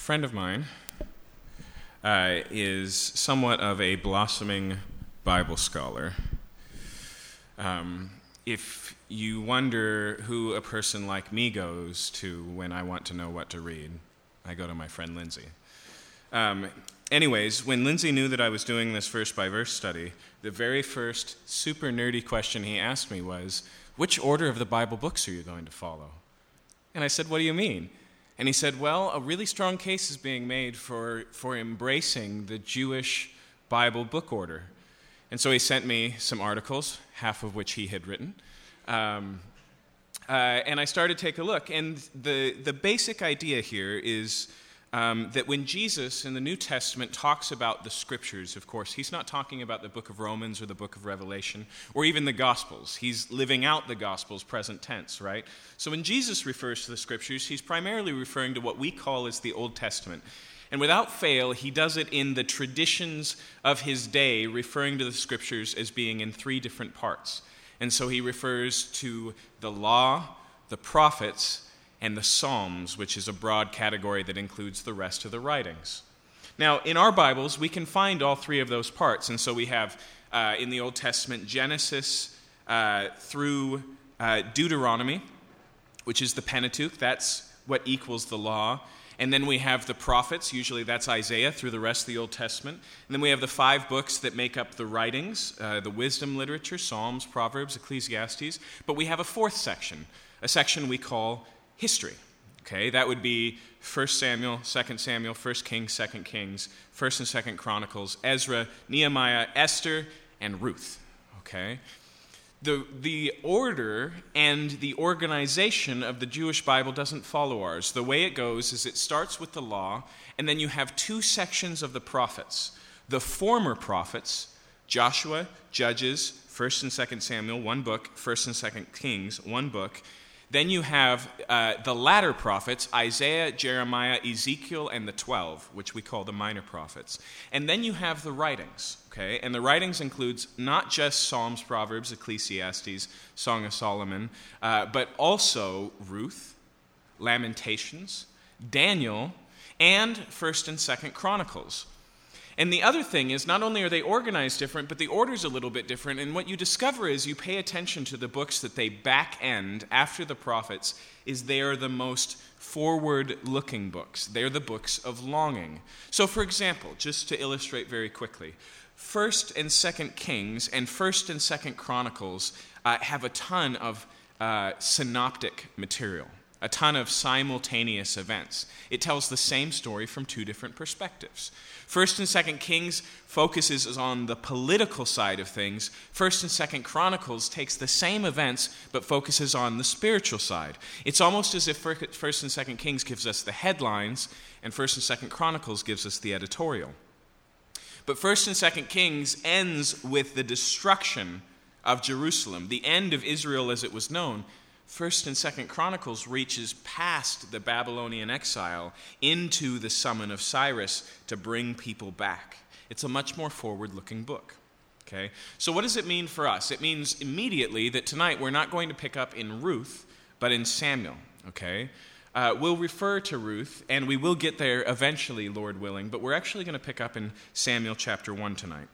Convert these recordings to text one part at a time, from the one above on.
friend of mine uh, is somewhat of a blossoming Bible scholar. Um, if you wonder who a person like me goes to when I want to know what to read, I go to my friend Lindsay. Um, anyways, when Lindsay knew that I was doing this verse by verse study, the very first super nerdy question he asked me was, Which order of the Bible books are you going to follow? And I said, What do you mean? And he said, Well, a really strong case is being made for, for embracing the Jewish Bible book order. And so he sent me some articles, half of which he had written. Um, uh, and I started to take a look. And the, the basic idea here is um, that when Jesus in the New Testament talks about the scriptures, of course, he's not talking about the book of Romans or the book of Revelation or even the Gospels. He's living out the Gospels present tense, right? So when Jesus refers to the scriptures, he's primarily referring to what we call as the Old Testament. And without fail, he does it in the traditions of his day, referring to the scriptures as being in three different parts. And so he refers to the law, the prophets, and the Psalms, which is a broad category that includes the rest of the writings. Now, in our Bibles, we can find all three of those parts. And so we have uh, in the Old Testament Genesis uh, through uh, Deuteronomy, which is the Pentateuch. That's what equals the law. And then we have the prophets, usually that's Isaiah through the rest of the Old Testament. And then we have the five books that make up the writings uh, the wisdom literature, Psalms, Proverbs, Ecclesiastes. But we have a fourth section, a section we call history. Okay, that would be 1 Samuel, 2 Samuel, 1 Kings, 2 Kings, 1 and 2 Chronicles, Ezra, Nehemiah, Esther, and Ruth. Okay? The, the order and the organization of the Jewish Bible doesn't follow ours. The way it goes is it starts with the law, and then you have two sections of the prophets. The former prophets, Joshua, Judges, 1st and 2nd Samuel, one book, 1st and 2nd Kings, one book, then you have uh, the latter prophets, Isaiah, Jeremiah, Ezekiel, and the 12, which we call the minor prophets. And then you have the writings, okay? And the writings includes not just Psalms, Proverbs, Ecclesiastes, Song of Solomon, uh, but also Ruth, Lamentations, Daniel, and 1st and 2nd Chronicles. And the other thing is, not only are they organized different, but the order's a little bit different. And what you discover is you pay attention to the books that they back end after the prophets, is they are the most forward looking books. They're the books of longing. So, for example, just to illustrate very quickly, First and Second Kings and First and Second Chronicles uh, have a ton of uh, synoptic material a ton of simultaneous events. It tells the same story from two different perspectives. First and Second Kings focuses on the political side of things. First and Second Chronicles takes the same events but focuses on the spiritual side. It's almost as if First and Second Kings gives us the headlines and First and Second Chronicles gives us the editorial. But First and Second Kings ends with the destruction of Jerusalem, the end of Israel as it was known, First and Second Chronicles reaches past the Babylonian exile into the summon of Cyrus to bring people back. It's a much more forward-looking book. Okay? So what does it mean for us? It means immediately that tonight we're not going to pick up in Ruth, but in Samuel. Okay? Uh, we'll refer to Ruth, and we will get there eventually, Lord willing, but we're actually going to pick up in Samuel chapter 1 tonight.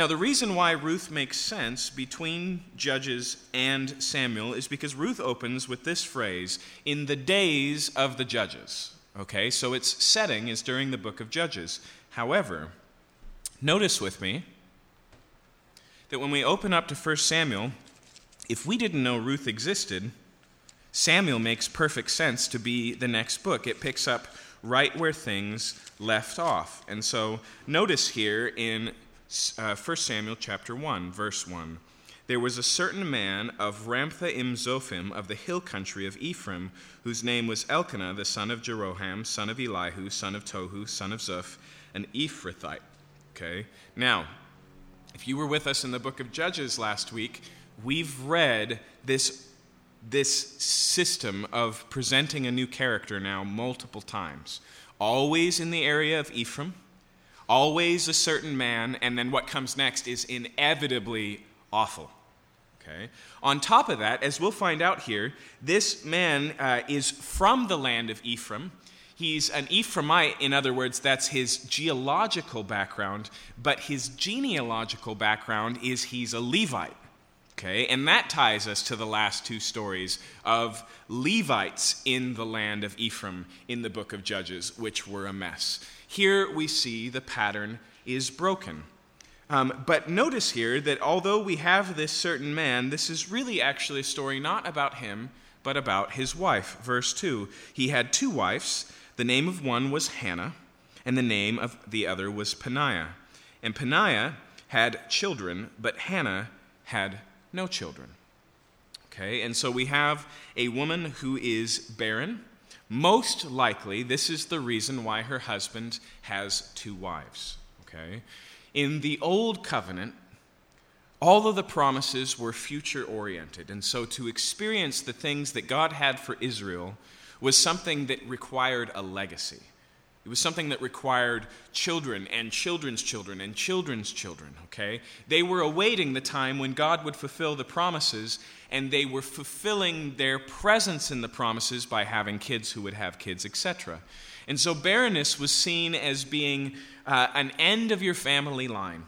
Now, the reason why Ruth makes sense between Judges and Samuel is because Ruth opens with this phrase, in the days of the Judges. Okay, so its setting is during the book of Judges. However, notice with me that when we open up to 1 Samuel, if we didn't know Ruth existed, Samuel makes perfect sense to be the next book. It picks up right where things left off. And so notice here in uh, 1 Samuel chapter 1, verse 1. There was a certain man of Ramathaim-zophim of the hill country of Ephraim, whose name was Elkanah, the son of Jeroham, son of Elihu, son of Tohu, son of Zuph, an Ephrathite. Okay? Now, if you were with us in the book of Judges last week, we've read this, this system of presenting a new character now multiple times. Always in the area of Ephraim always a certain man, and then what comes next is inevitably awful. Okay? On top of that, as we'll find out here, this man uh, is from the land of Ephraim. He's an Ephraimite, in other words, that's his geological background, but his genealogical background is he's a Levite. Okay, and that ties us to the last two stories of Levites in the land of Ephraim in the book of Judges, which were a mess. Here we see the pattern is broken. Um, but notice here that although we have this certain man, this is really actually a story not about him, but about his wife. Verse 2 He had two wives. The name of one was Hannah, and the name of the other was Peninnah. And Peninnah had children, but Hannah had no children. Okay, and so we have a woman who is barren. Most likely, this is the reason why her husband has two wives. Okay, in the Old Covenant, all of the promises were future oriented, and so to experience the things that God had for Israel was something that required a legacy. It was something that required children and children's children and children's children, okay? They were awaiting the time when God would fulfill the promises, and they were fulfilling their presence in the promises by having kids who would have kids, etc. And so barrenness was seen as being uh, an end of your family line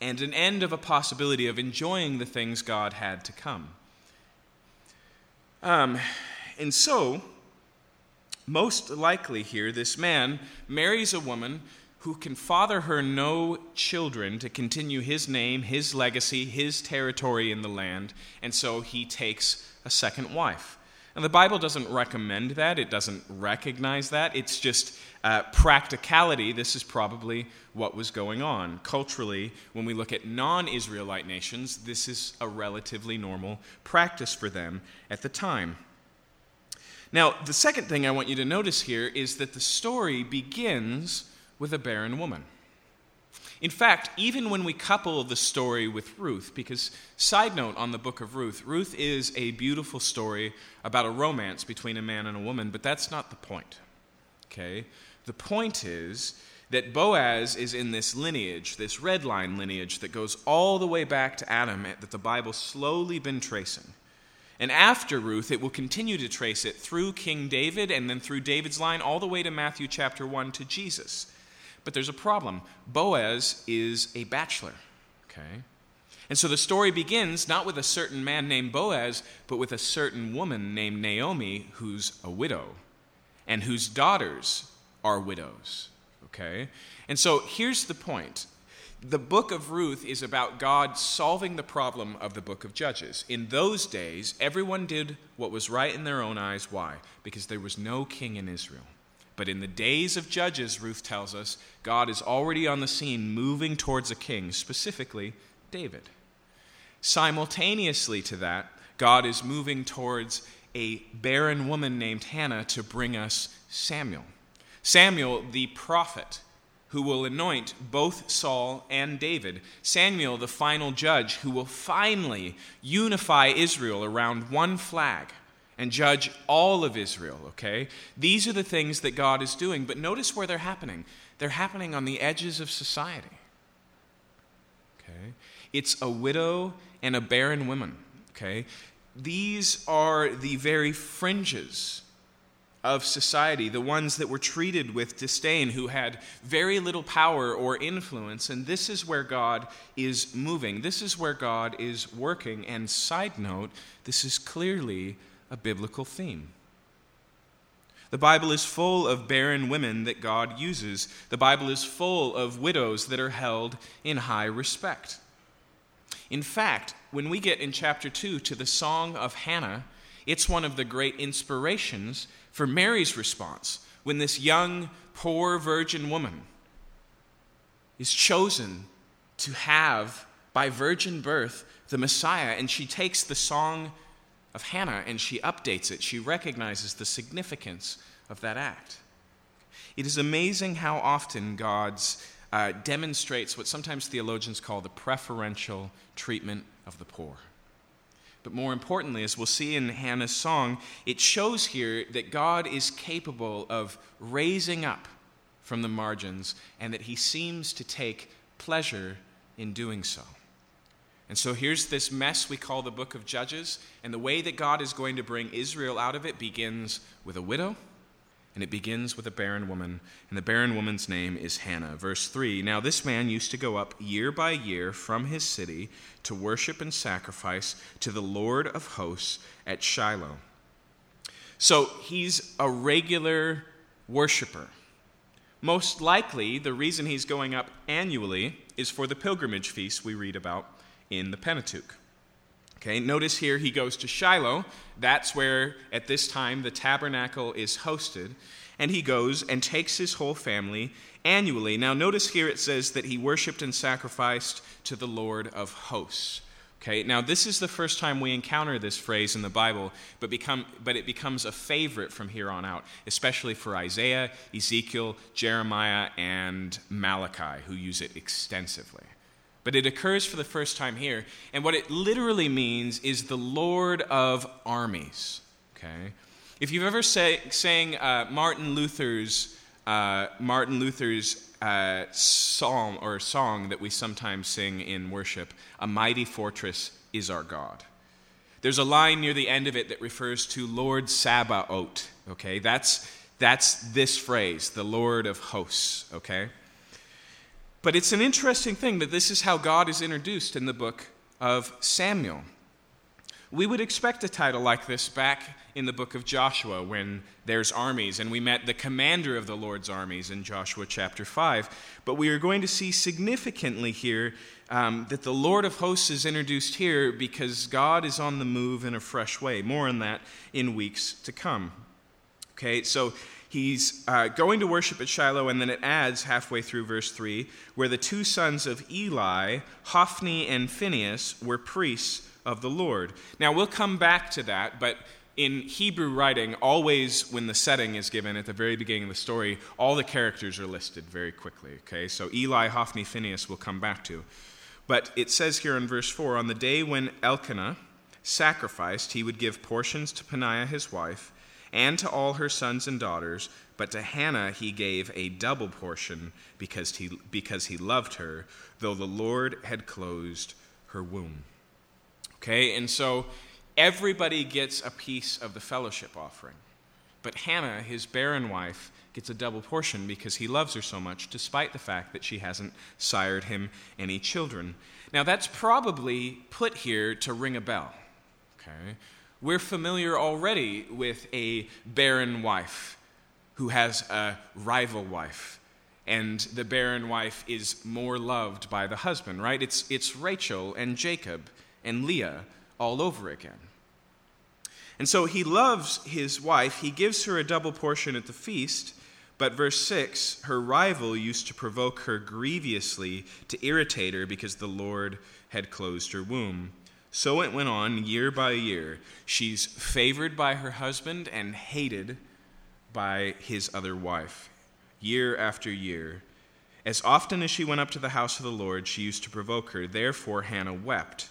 and an end of a possibility of enjoying the things God had to come. Um, and so, most likely here, this man marries a woman who can father her no children to continue his name, his legacy, his territory in the land, and so he takes a second wife. And the Bible doesn't recommend that, it doesn't recognize that. It's just uh, practicality. This is probably what was going on. Culturally, when we look at non Israelite nations, this is a relatively normal practice for them at the time. Now, the second thing I want you to notice here is that the story begins with a barren woman. In fact, even when we couple the story with Ruth, because, side note on the book of Ruth, Ruth is a beautiful story about a romance between a man and a woman, but that's not the point. Okay? The point is that Boaz is in this lineage, this red line lineage that goes all the way back to Adam, that the Bible's slowly been tracing. And after Ruth, it will continue to trace it through King David and then through David's line all the way to Matthew chapter 1 to Jesus. But there's a problem. Boaz is a bachelor, okay? And so the story begins not with a certain man named Boaz, but with a certain woman named Naomi who's a widow and whose daughters are widows, okay? And so here's the point the book of Ruth is about God solving the problem of the book of Judges. In those days, everyone did what was right in their own eyes. Why? Because there was no king in Israel. But in the days of Judges, Ruth tells us, God is already on the scene moving towards a king, specifically David. Simultaneously to that, God is moving towards a barren woman named Hannah to bring us Samuel. Samuel, the prophet who will anoint both Saul and David. Samuel, the final judge, who will finally unify Israel around one flag and judge all of Israel, okay? These are the things that God is doing, but notice where they're happening. They're happening on the edges of society. Okay? It's a widow and a barren woman, okay? These are the very fringes of society, the ones that were treated with disdain, who had very little power or influence. And this is where God is moving. This is where God is working. And side note, this is clearly a biblical theme. The Bible is full of barren women that God uses. The Bible is full of widows that are held in high respect. In fact, when we get in chapter 2 to the Song of Hannah, it's one of the great inspirations for Mary's response when this young, poor virgin woman is chosen to have, by virgin birth, the Messiah. And she takes the song of Hannah and she updates it. She recognizes the significance of that act. It is amazing how often God's uh, demonstrates what sometimes theologians call the preferential treatment of the poor. But more importantly, as we'll see in Hannah's song, it shows here that God is capable of raising up from the margins and that he seems to take pleasure in doing so. And so here's this mess we call the book of Judges, and the way that God is going to bring Israel out of it begins with a widow, and it begins with a barren woman, and the barren woman's name is Hannah. Verse 3 Now this man used to go up year by year from his city to worship and sacrifice to the Lord of hosts at Shiloh. So he's a regular worshiper. Most likely, the reason he's going up annually is for the pilgrimage feast we read about in the Pentateuch. Okay, notice here he goes to Shiloh. That's where, at this time, the tabernacle is hosted. And he goes and takes his whole family annually. Now, notice here it says that he worshiped and sacrificed to the Lord of hosts. Okay, now this is the first time we encounter this phrase in the Bible, but, become, but it becomes a favorite from here on out, especially for Isaiah, Ezekiel, Jeremiah, and Malachi, who use it extensively. But it occurs for the first time here. And what it literally means is the Lord of armies. Okay? If you've ever say, sang uh, Martin Luther's, uh, Martin Luther's uh, psalm or song that we sometimes sing in worship, A Mighty Fortress is Our God. There's a line near the end of it that refers to Lord Sabaoth. Okay? That's, that's this phrase, the Lord of hosts. Okay? But it's an interesting thing that this is how God is introduced in the book of Samuel. We would expect a title like this back in the book of Joshua when there's armies, and we met the commander of the Lord's armies in Joshua chapter 5. But we are going to see significantly here um, that the Lord of hosts is introduced here because God is on the move in a fresh way. More on that in weeks to come. Okay, so he's uh, going to worship at Shiloh, and then it adds halfway through verse 3 where the two sons of Eli, Hophni and Phinehas, were priests of the Lord. Now, we'll come back to that, but in Hebrew writing, always when the setting is given at the very beginning of the story, all the characters are listed very quickly. Okay, so Eli, Hophni, Phinehas we'll come back to. But it says here in verse 4 on the day when Elkanah sacrificed, he would give portions to Peninnah his wife and to all her sons and daughters, but to Hannah he gave a double portion because he, because he loved her, though the Lord had closed her womb. Okay, and so everybody gets a piece of the fellowship offering. But Hannah, his barren wife, gets a double portion because he loves her so much, despite the fact that she hasn't sired him any children. Now, that's probably put here to ring a bell. Okay? We're familiar already with a barren wife who has a rival wife, and the barren wife is more loved by the husband, right? It's, it's Rachel and Jacob and Leah all over again. And so he loves his wife. He gives her a double portion at the feast. But verse 6 her rival used to provoke her grievously to irritate her because the Lord had closed her womb. So it went on year by year. She's favored by her husband and hated by his other wife, year after year. As often as she went up to the house of the Lord, she used to provoke her. Therefore, Hannah wept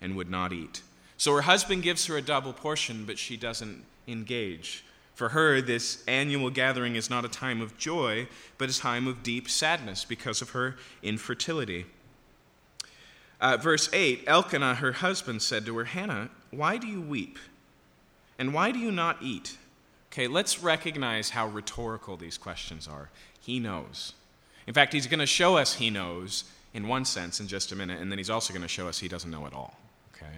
and would not eat. So her husband gives her a double portion, but she doesn't engage. For her, this annual gathering is not a time of joy, but a time of deep sadness because of her infertility. Uh, verse 8 Elkanah, her husband, said to her, Hannah, why do you weep? And why do you not eat? Okay, let's recognize how rhetorical these questions are. He knows. In fact, he's going to show us he knows in one sense in just a minute, and then he's also going to show us he doesn't know at all. Okay?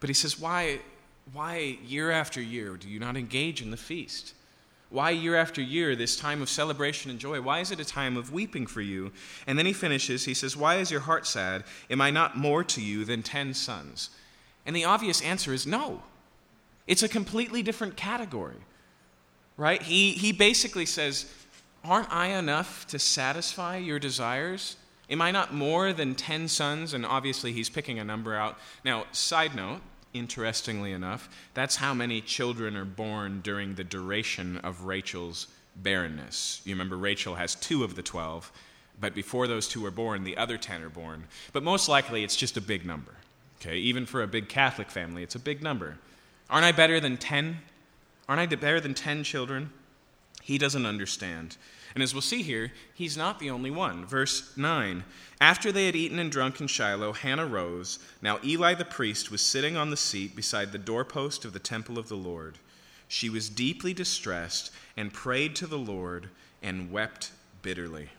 But he says, why, why year after year do you not engage in the feast? Why, year after year, this time of celebration and joy? Why is it a time of weeping for you? And then he finishes, he says, Why is your heart sad? Am I not more to you than ten sons? And the obvious answer is no. It's a completely different category, right? He, he basically says, Aren't I enough to satisfy your desires? Am I not more than ten sons? And obviously, he's picking a number out. Now, side note, interestingly enough, that's how many children are born during the duration of Rachel's barrenness. You remember, Rachel has two of the 12, but before those two are born, the other 10 are born. But most likely, it's just a big number. Okay, even for a big Catholic family, it's a big number. Aren't I better than 10? Aren't I better than 10 children? He doesn't understand. And as we'll see here, he's not the only one. Verse 9 After they had eaten and drunk in Shiloh, Hannah rose. Now Eli the priest was sitting on the seat beside the doorpost of the temple of the Lord. She was deeply distressed and prayed to the Lord and wept bitterly.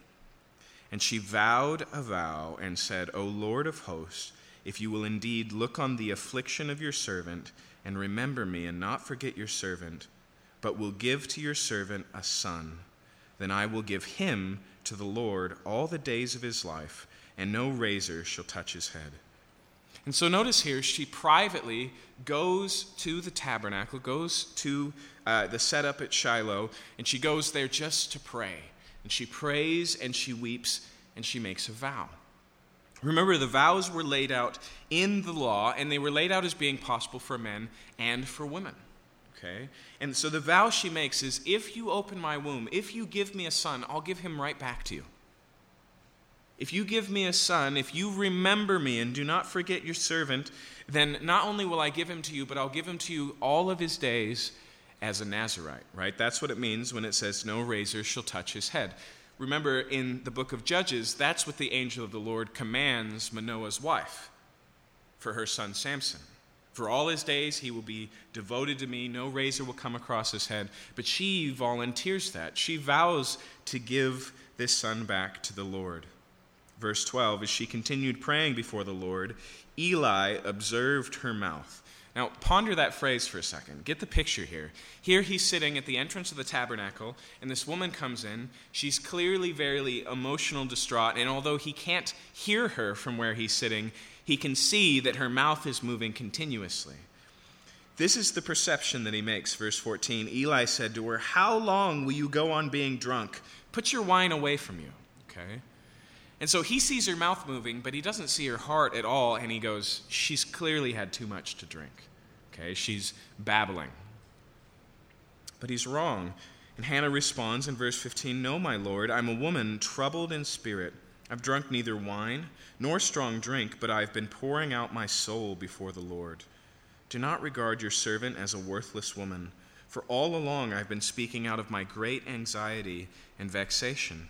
And she vowed a vow and said, O Lord of hosts, if you will indeed look on the affliction of your servant and remember me and not forget your servant, but will give to your servant a son, then I will give him to the Lord all the days of his life, and no razor shall touch his head. And so notice here, she privately goes to the tabernacle, goes to uh, the setup at Shiloh, and she goes there just to pray. And she prays and she weeps and she makes a vow. Remember, the vows were laid out in the law, and they were laid out as being possible for men and for women. Okay? And so the vow she makes is if you open my womb, if you give me a son, I'll give him right back to you. If you give me a son, if you remember me and do not forget your servant, then not only will I give him to you, but I'll give him to you all of his days as a Nazarite, right? That's what it means when it says, No razor shall touch his head. Remember, in the book of Judges, that's what the angel of the Lord commands Manoah's wife for her son Samson. For all his days he will be devoted to me, no razor will come across his head. But she volunteers that. She vows to give this son back to the Lord. Verse 12 As she continued praying before the Lord, Eli observed her mouth. Now, ponder that phrase for a second. Get the picture here. Here he's sitting at the entrance of the tabernacle, and this woman comes in. She's clearly very emotional, distraught, and although he can't hear her from where he's sitting, he can see that her mouth is moving continuously. This is the perception that he makes. Verse 14 Eli said to her, How long will you go on being drunk? Put your wine away from you. Okay? And so he sees her mouth moving, but he doesn't see her heart at all, and he goes, She's clearly had too much to drink. Okay? She's babbling. But he's wrong. And Hannah responds in verse 15 No, my Lord, I'm a woman troubled in spirit. I've drunk neither wine nor strong drink, but I've been pouring out my soul before the Lord. Do not regard your servant as a worthless woman, for all along I've been speaking out of my great anxiety and vexation.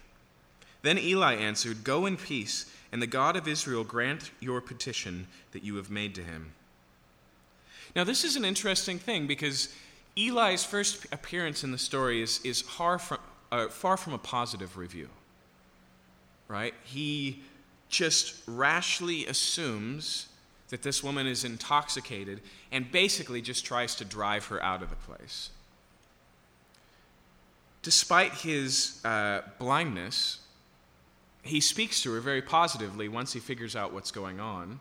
Then Eli answered, Go in peace, and the God of Israel grant your petition that you have made to him. Now, this is an interesting thing because Eli's first appearance in the story is, is far, from, uh, far from a positive review. Right? He just rashly assumes that this woman is intoxicated and basically just tries to drive her out of the place. Despite his uh, blindness, he speaks to her very positively once he figures out what's going on.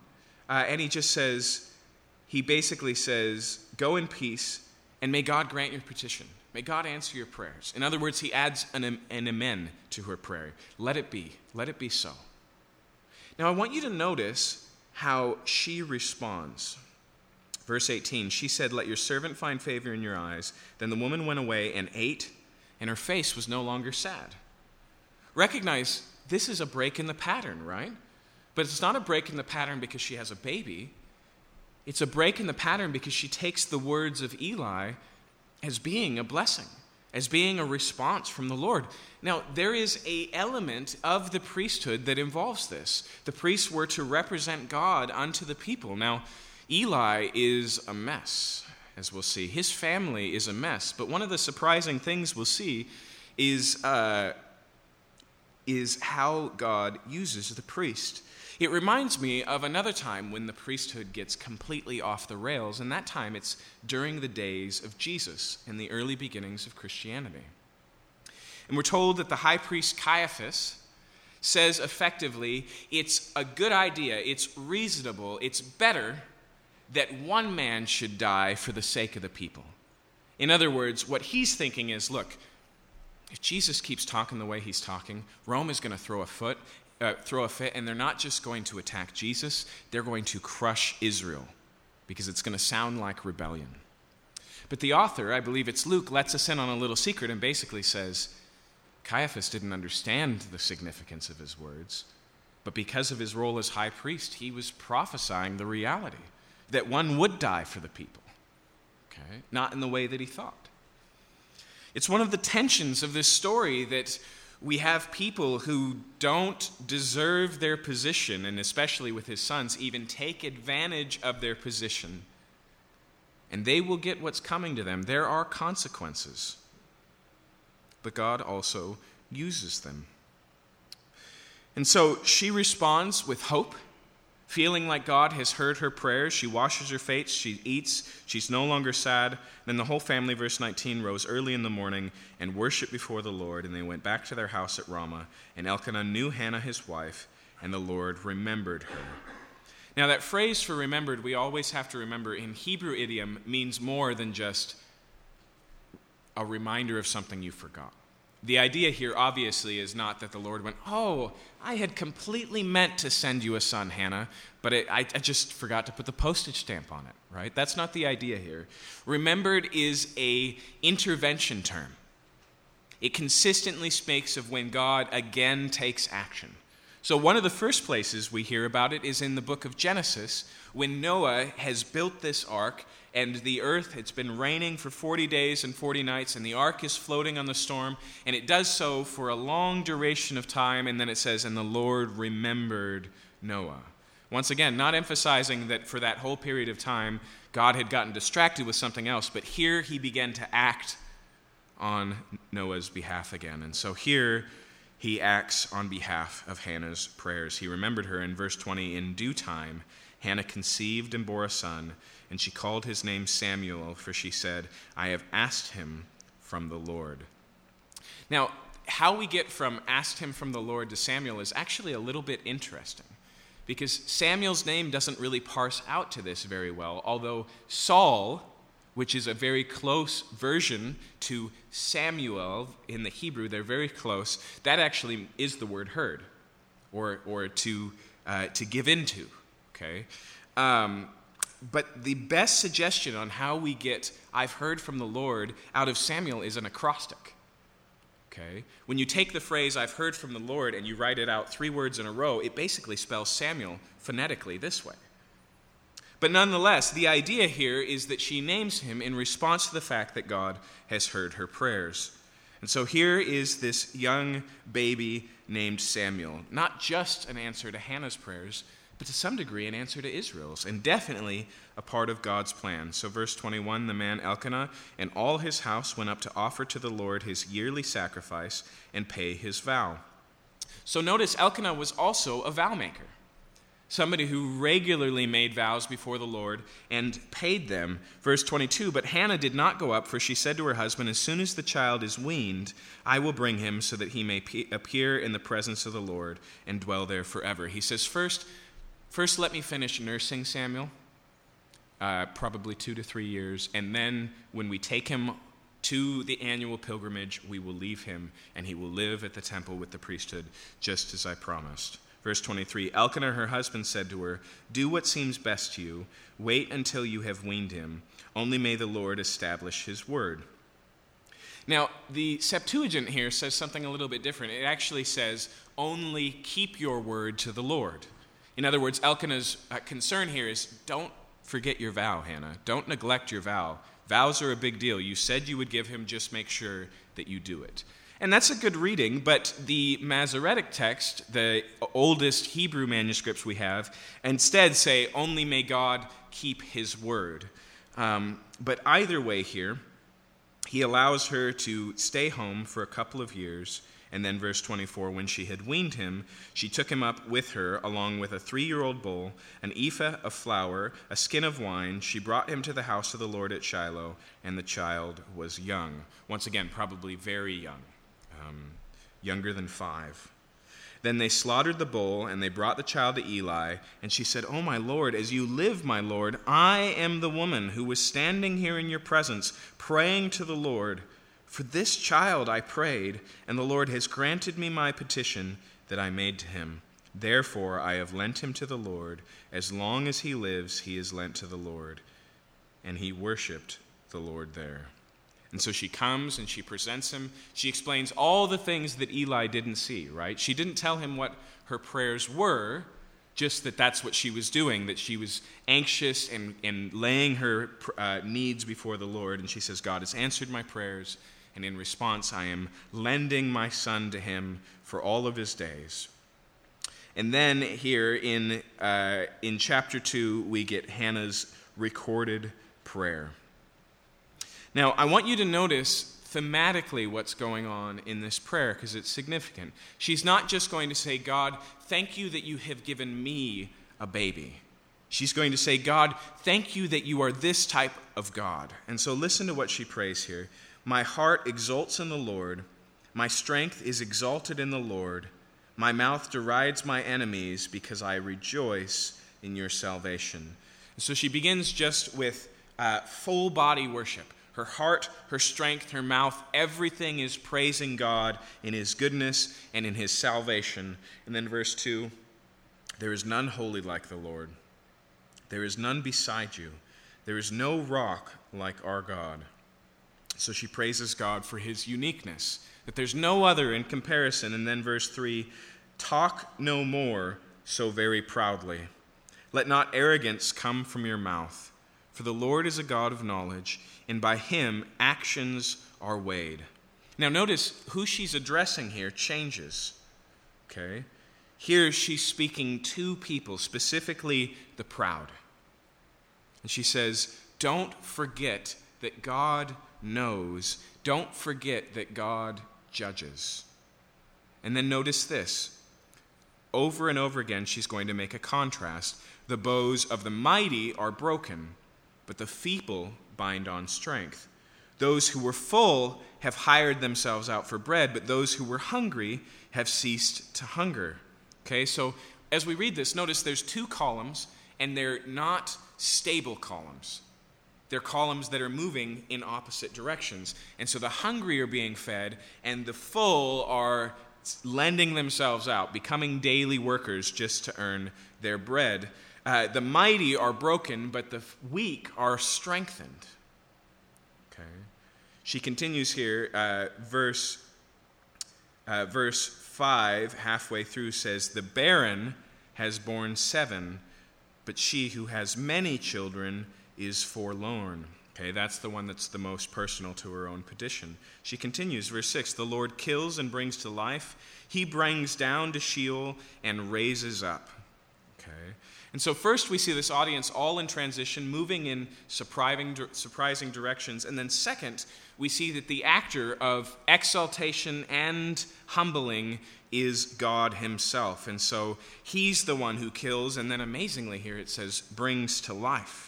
Uh, and he just says, he basically says, Go in peace, and may God grant your petition. May God answer your prayers. In other words, he adds an, an amen to her prayer. Let it be. Let it be so. Now, I want you to notice how she responds. Verse 18 She said, Let your servant find favor in your eyes. Then the woman went away and ate, and her face was no longer sad. Recognize this is a break in the pattern, right? But it's not a break in the pattern because she has a baby. It's a break in the pattern because she takes the words of Eli as being a blessing as being a response from the Lord. Now, there is a element of the priesthood that involves this. The priests were to represent God unto the people. Now, Eli is a mess, as we'll see. His family is a mess. But one of the surprising things we'll see is, uh, is how God uses the priest. It reminds me of another time when the priesthood gets completely off the rails, and that time it's during the days of Jesus in the early beginnings of Christianity. And we're told that the high priest Caiaphas says effectively it's a good idea, it's reasonable, it's better that one man should die for the sake of the people. In other words, what he's thinking is look, if Jesus keeps talking the way he's talking, Rome is going to throw a foot uh, throw a fit, and they're not just going to attack Jesus, they're going to crush Israel because it's going to sound like rebellion. But the author, I believe it's Luke, lets us in on a little secret and basically says Caiaphas didn't understand the significance of his words, but because of his role as high priest, he was prophesying the reality that one would die for the people. Okay? Not in the way that he thought. It's one of the tensions of this story that we have people who don't deserve their position, and especially with his sons, even take advantage of their position. And they will get what's coming to them. There are consequences. But God also uses them. And so she responds with hope Feeling like God has heard her prayers, she washes her face, she eats, she's no longer sad. Then the whole family, verse 19, rose early in the morning and worshiped before the Lord, and they went back to their house at Ramah. And Elkanah knew Hannah his wife, and the Lord remembered her. Now, that phrase for remembered, we always have to remember in Hebrew idiom, means more than just a reminder of something you forgot. The idea here, obviously, is not that the Lord went, Oh, I had completely meant to send you a son, Hannah, but it, I, I just forgot to put the postage stamp on it, right? That's not the idea here. Remembered is a intervention term. It consistently speaks of when God again takes action. So, one of the first places we hear about it is in the book of Genesis, when Noah has built this ark and the earth, it's been raining for 40 days and 40 nights, and the ark is floating on the storm, and it does so for a long duration of time, and then it says, And the Lord remembered Noah. Once again, not emphasizing that for that whole period of time, God had gotten distracted with something else, but here he began to act on Noah's behalf again. And so here he acts on behalf of Hannah's prayers. He remembered her in verse 20 In due time, Hannah conceived and bore a son and she called his name Samuel, for she said, I have asked him from the Lord. Now, how we get from asked him from the Lord to Samuel is actually a little bit interesting because Samuel's name doesn't really parse out to this very well, although Saul, which is a very close version to Samuel in the Hebrew, they're very close, that actually is the word heard or, or to, uh, to give into. Okay? Um, but the best suggestion on how we get I've heard from the Lord out of Samuel is an acrostic. Okay? When you take the phrase I've heard from the Lord and you write it out three words in a row, it basically spells Samuel phonetically this way. But nonetheless, the idea here is that she names him in response to the fact that God has heard her prayers. And so here is this young baby named Samuel, not just an answer to Hannah's prayers, but to some degree an answer to Israel's, and definitely a part of God's plan. So, verse 21 the man Elkanah and all his house went up to offer to the Lord his yearly sacrifice and pay his vow. So, notice Elkanah was also a vow maker, somebody who regularly made vows before the Lord and paid them. Verse 22 But Hannah did not go up, for she said to her husband, As soon as the child is weaned, I will bring him so that he may appear in the presence of the Lord and dwell there forever. He says, First, First, let me finish nursing Samuel, uh, probably two to three years, and then when we take him to the annual pilgrimage, we will leave him, and he will live at the temple with the priesthood, just as I promised. Verse 23 Elkanah, her husband, said to her, Do what seems best to you. Wait until you have weaned him. Only may the Lord establish his word. Now, the Septuagint here says something a little bit different. It actually says, Only keep your word to the Lord. In other words, Elkanah's uh, concern here is don't forget your vow, Hannah. Don't neglect your vow. Vows are a big deal. You said you would give him, just make sure that you do it. And that's a good reading, but the Masoretic text, the oldest Hebrew manuscripts we have, instead say, Only may God keep his word. Um, but either way, here, he allows her to stay home for a couple of years and then, verse 24 when she had weaned him, she took him up with her, along with a three year old bull, an ephah of flour, a skin of wine. She brought him to the house of the Lord at Shiloh, and the child was young. Once again, probably very young, um, younger than five. Then they slaughtered the bull, and they brought the child to Eli. And she said, Oh, my Lord, as you live, my Lord, I am the woman who was standing here in your presence, praying to the Lord. For this child I prayed, and the Lord has granted me my petition that I made to him. Therefore I have lent him to the Lord. As long as he lives, he is lent to the Lord. And he worshiped the Lord there. And so she comes and she presents him. She explains all the things that Eli didn't see, right? She didn't tell him what her prayers were, just that that's what she was doing, that she was anxious and, and laying her uh, needs before the Lord. And she says, God has answered my prayers and in response, I am lending my son to him for all of his days. And then here in, uh, in chapter 2, we get Hannah's recorded prayer. Now, I want you to notice thematically what's going on in this prayer because it's significant. She's not just going to say, God, thank you that you have given me a baby. She's going to say, God, thank you that you are this type of God. And so listen to what she prays here. My heart exults in the Lord, my strength is exalted in the Lord. My mouth derides my enemies because I rejoice in your salvation. And so she begins just with uh, full body worship. Her heart, her strength, her mouth, everything is praising God in His goodness and in His salvation. And then verse 2 There is none holy like the Lord, there is none beside you, there is no rock like our God. So she praises God for His uniqueness, that there's no other in comparison. And then verse 3 Talk no more so very proudly. Let not arrogance come from your mouth. For the Lord is a God of knowledge, and by him actions are weighed. Now, notice who she's addressing here changes. Okay? Here she's speaking to people, specifically the proud. And she says, Don't forget that God knows. Don't forget that God judges. And then notice this. Over and over again, she's going to make a contrast. The bows of the mighty are broken but the feeble bind on strength. Those who were full have hired themselves out for bread, but those who were hungry have ceased to hunger. Okay, so as we read this, notice there's two columns, and they're not stable columns. They're columns that are moving in opposite directions. And so the hungry are being fed, and the full are lending themselves out, becoming daily workers just to earn their bread. Uh, the mighty are broken, but the weak are strengthened. Okay. She continues here, uh, verse, uh, verse 5, halfway through, says, The barren has borne seven, but she who has many children is forlorn. Okay, that's the one that's the most personal to her own petition. She continues, verse 6 The Lord kills and brings to life, He brings down to Sheol and raises up. Okay. And so, first, we see this audience all in transition, moving in surprising, surprising directions. And then, second, we see that the actor of exaltation and humbling is God Himself. And so, He's the one who kills, and then, amazingly, here it says, brings to life.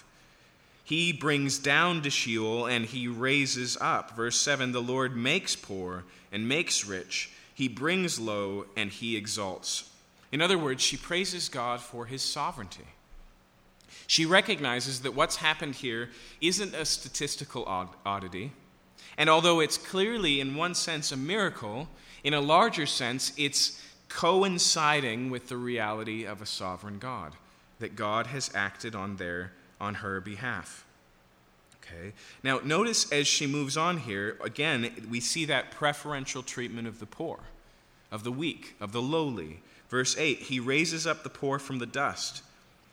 He brings down to Sheol and he raises up. Verse 7 The Lord makes poor and makes rich, he brings low and he exalts. In other words, she praises God for his sovereignty. She recognizes that what's happened here isn't a statistical oddity. And although it's clearly, in one sense, a miracle, in a larger sense, it's coinciding with the reality of a sovereign God, that God has acted on, their, on her behalf. Okay. Now, notice as she moves on here, again, we see that preferential treatment of the poor, of the weak, of the lowly, Verse 8 He raises up the poor from the dust,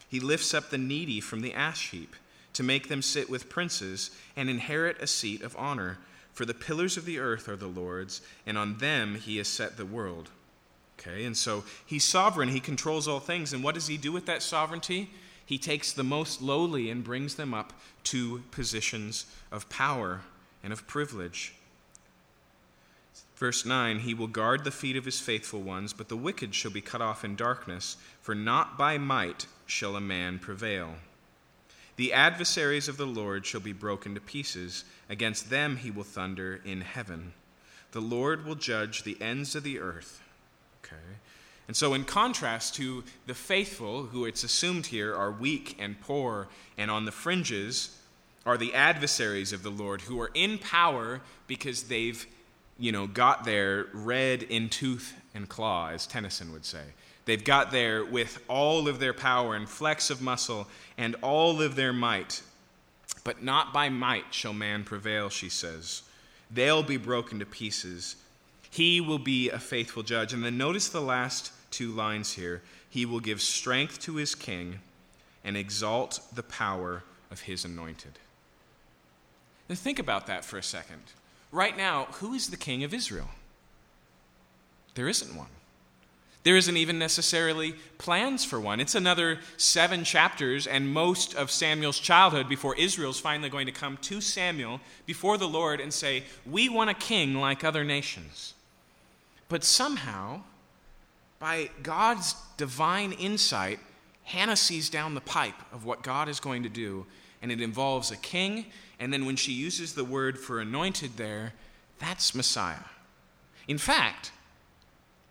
He lifts up the needy from the ash heap to make them sit with princes and inherit a seat of honor. For the pillars of the earth are the Lord's, and on them He has set the world. Okay, and so He's sovereign, He controls all things. And what does He do with that sovereignty? He takes the most lowly and brings them up to positions of power and of privilege. Verse 9 He will guard the feet of his faithful ones, but the wicked shall be cut off in darkness, for not by might shall a man prevail. The adversaries of the Lord shall be broken to pieces, against them he will thunder in heaven. The Lord will judge the ends of the earth. Okay. And so, in contrast to the faithful, who it's assumed here are weak and poor and on the fringes, are the adversaries of the Lord who are in power because they've you know, got there red in tooth and claw, as Tennyson would say. They've got there with all of their power and flex of muscle and all of their might. But not by might shall man prevail, she says. They'll be broken to pieces. He will be a faithful judge. And then notice the last two lines here. He will give strength to his king and exalt the power of his anointed. Now think about that for a second. right now, who is the king of Israel? There isn't one. There isn't even necessarily plans for one. It's another seven chapters and most of Samuel's childhood before Israel's finally going to come to Samuel before the Lord and say, We want a king like other nations. But somehow, by God's divine insight, Hannah sees down the pipe of what God is going to do, and it involves a king. And then when she uses the word for anointed there, that's Messiah. In fact,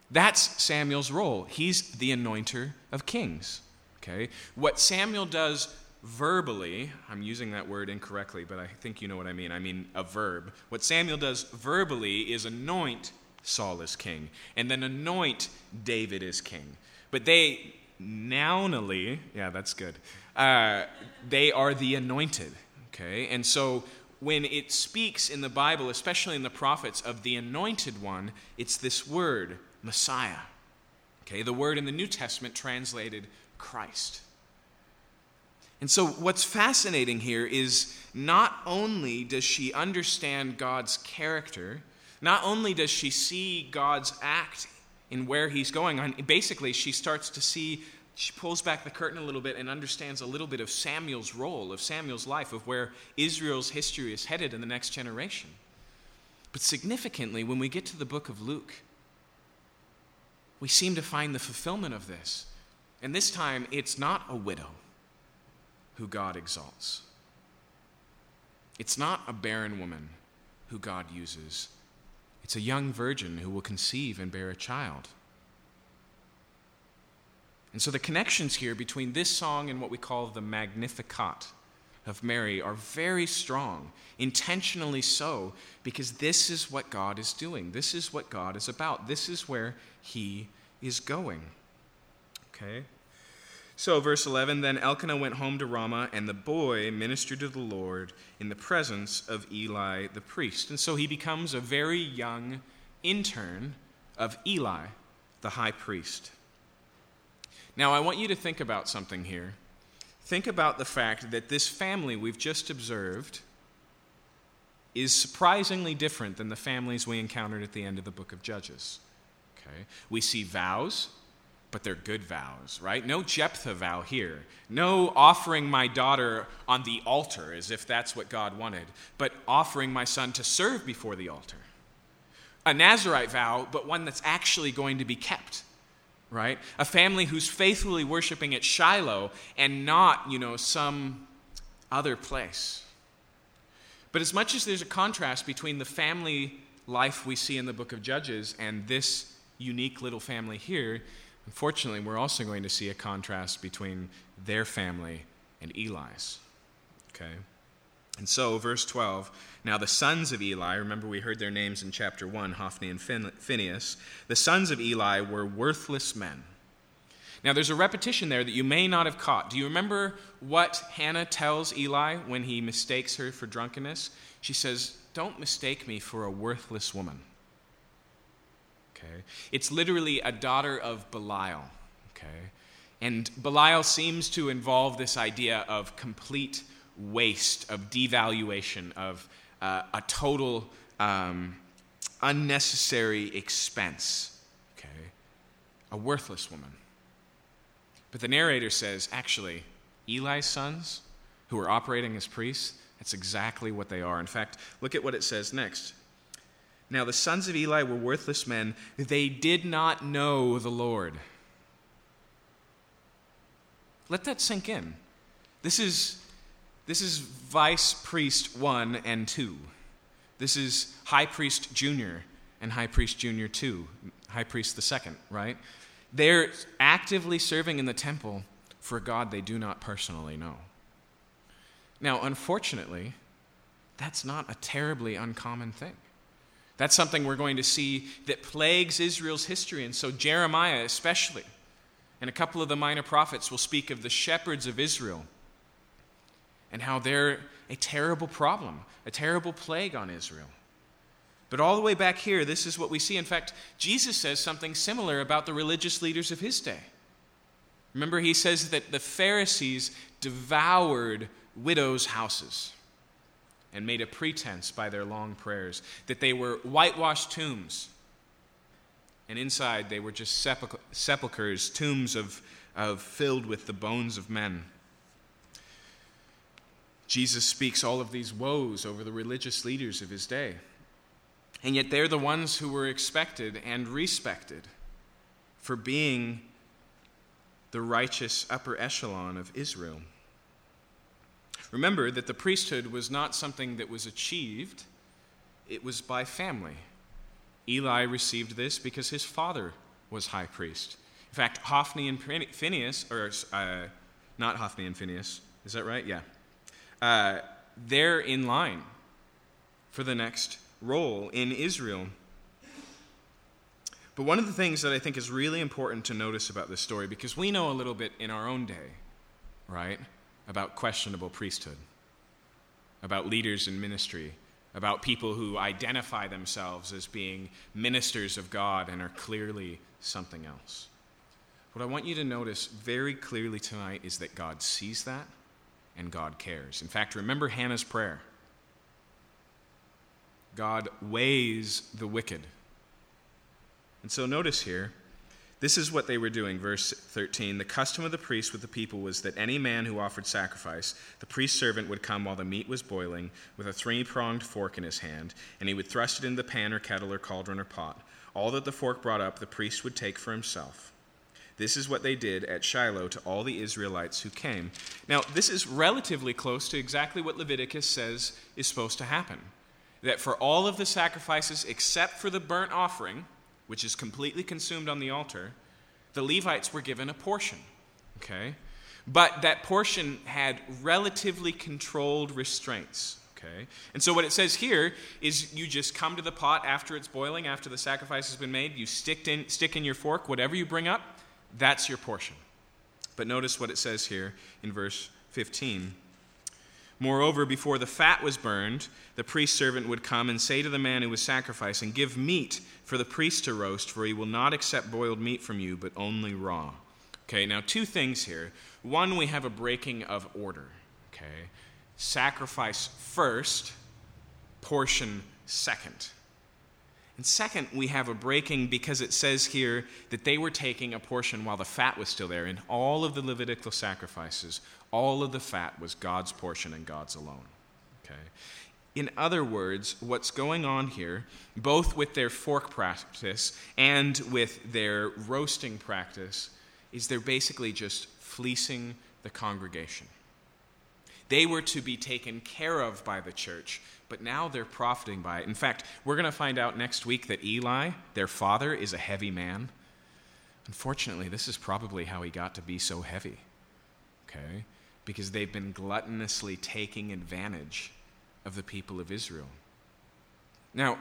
that's Samuel's role. He's the anointer of kings. Okay? What Samuel does verbally, I'm using that word incorrectly, but I think you know what I mean. I mean a verb. What Samuel does verbally is anoint Saul as king, and then anoint David as king. But they nounally, yeah, that's good. Uh, they are the anointed. Okay? And so when it speaks in the Bible, especially in the prophets, of the anointed one, it's this word, Messiah. Okay, the word in the New Testament translated Christ. And so, what's fascinating here is not only does she understand God's character, not only does she see God's act in where he's going on, basically, she starts to see, she pulls back the curtain a little bit and understands a little bit of Samuel's role, of Samuel's life, of where Israel's history is headed in the next generation. But significantly, when we get to the book of Luke, we seem to find the fulfillment of this. And this time, it's not a widow who God exalts, it's not a barren woman who God uses. It's a young virgin who will conceive and bear a child. And so the connections here between this song and what we call the Magnificat of Mary are very strong, intentionally so, because this is what God is doing. This is what God is about. This is where He is going. Okay? So, verse 11 Then Elkanah went home to Ramah, and the boy ministered to the Lord in the presence of Eli the priest. And so he becomes a very young intern of Eli, the high priest. Now, I want you to think about something here. Think about the fact that this family we've just observed is surprisingly different than the families we encountered at the end of the book of Judges. Okay? We see vows, but they're good vows, right? No Jephthah vow here. No offering my daughter on the altar as if that's what God wanted, but offering my son to serve before the altar. A Nazarite vow, but one that's actually going to be kept, right? A family who's faithfully worshiping at Shiloh and not, you know, some other place. But as much as there's a contrast between the family life we see in the book of Judges and this unique little family here, unfortunately, we're also going to see a contrast between their family and Eli's. Okay? And so, verse 12 now the sons of Eli, remember we heard their names in chapter 1, Hophni and Phinehas, the sons of Eli were worthless men. Now, there's a repetition there that you may not have caught. Do you remember what Hannah tells Eli when he mistakes her for drunkenness? She says, Don't mistake me for a worthless woman. Okay? It's literally a daughter of Belial. Okay? And Belial seems to involve this idea of complete waste, of devaluation, of uh, a total um, unnecessary expense. Okay? A worthless woman. But the narrator says, actually, Eli's sons, who are operating as priests, that's exactly what they are. In fact, look at what it says next. Now, the sons of Eli were worthless men. They did not know the Lord. Let that sink in. This is, this is vice priest 1 and 2. This is high priest junior and high priest junior 2, high priest the second, right? They're actively serving in the temple for a God they do not personally know. Now, unfortunately, that's not a terribly uncommon thing. That's something we're going to see that plagues Israel's history. And so, Jeremiah, especially, and a couple of the minor prophets will speak of the shepherds of Israel and how they're a terrible problem, a terrible plague on Israel. But all the way back here, this is what we see. In fact, Jesus says something similar about the religious leaders of his day. Remember, he says that the Pharisees devoured widows' houses. And made a pretense by their long prayers, that they were whitewashed tombs. And inside they were just sepul- sepulchres, tombs of, of filled with the bones of men. Jesus speaks all of these woes over the religious leaders of his day. And yet they're the ones who were expected and respected for being the righteous upper echelon of Israel. Remember that the priesthood was not something that was achieved, it was by family. Eli received this because his father was high priest. In fact, Hophni and Phinehas, or uh, not Hophni and Phinehas, is that right? Yeah. Uh, they're in line for the next role in Israel. But one of the things that I think is really important to notice about this story, because we know a little bit in our own day, right, about questionable priesthood, about leaders in ministry, about people who identify themselves as being ministers of God and are clearly something else. What I want you to notice very clearly tonight is that God sees that and God cares. In fact, remember Hannah's prayer God weighs the wicked and so notice here, this is what they were doing. Verse 13 The custom of the priest with the people was that any man who offered sacrifice, the priest's servant would come while the meat was boiling with a three pronged fork in his hand, and he would thrust it into the pan or kettle or cauldron or pot. All that the fork brought up, the priest would take for himself. This is what they did at Shiloh to all the Israelites who came. Now, this is relatively close to exactly what Leviticus says is supposed to happen. That for all of the sacrifices except for the burnt offering, which is completely consumed on the altar, the Levites were given a portion. Okay? But that portion had relatively controlled restraints. Okay? And so what it says here is you just come to the pot after it's boiling, after the sacrifice has been made, you stick in, stick in your fork, whatever you bring up, that's your portion. But notice what it says here in verse 15. Moreover, before the fat was burned, the priest's servant would come and say to the man who was sacrificing, Give meat for the priest to roast, for he will not accept boiled meat from you, but only raw. Okay, now two things here. One, we have a breaking of order. Okay, sacrifice first, portion second. And second, we have a breaking because it says here that they were taking a portion while the fat was still there. In all of the Levitical sacrifices, all of the fat was God's portion and God's alone. Okay? In other words, what's going on here, both with their fork practice and with their roasting practice, is they're basically just fleecing the congregation. They were to be taken care of by the church, but now they're profiting by it. In fact, we're going to find out next week that Eli, their father, is a heavy man. Unfortunately, this is probably how he got to be so heavy. Okay? Because they've been gluttonously taking advantage of the people of Israel. Now,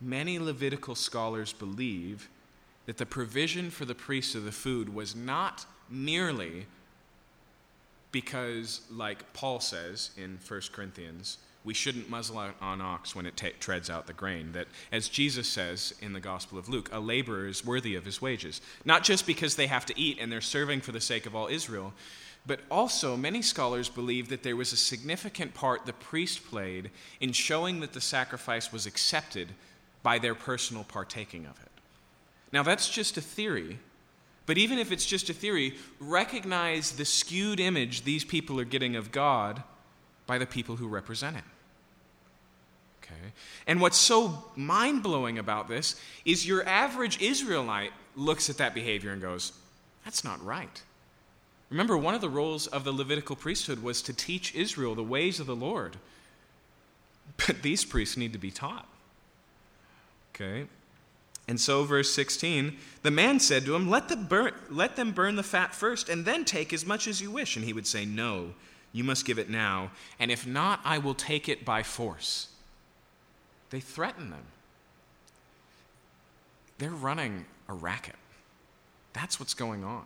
many Levitical scholars believe that the provision for the priests of the food was not merely because, like Paul says in 1 Corinthians, we shouldn't muzzle an ox when it t- treads out the grain. That, as Jesus says in the Gospel of Luke, a laborer is worthy of his wages. Not just because they have to eat and they're serving for the sake of all Israel, but also many scholars believe that there was a significant part the priest played in showing that the sacrifice was accepted by their personal partaking of it. Now, that's just a theory, but even if it's just a theory, recognize the skewed image these people are getting of God by the people who represent Him. Okay? And what's so mind blowing about this is your average Israelite looks at that behavior and goes, that's not right. Remember, one of the roles of the Levitical priesthood was to teach Israel the ways of the Lord. But these priests need to be taught. Okay? And so, verse 16, the man said to him, let, the let them burn the fat first, and then take as much as you wish. And he would say, No, you must give it now, and if not, I will take it by force. They threaten them. They're running a racket. That's what's going on.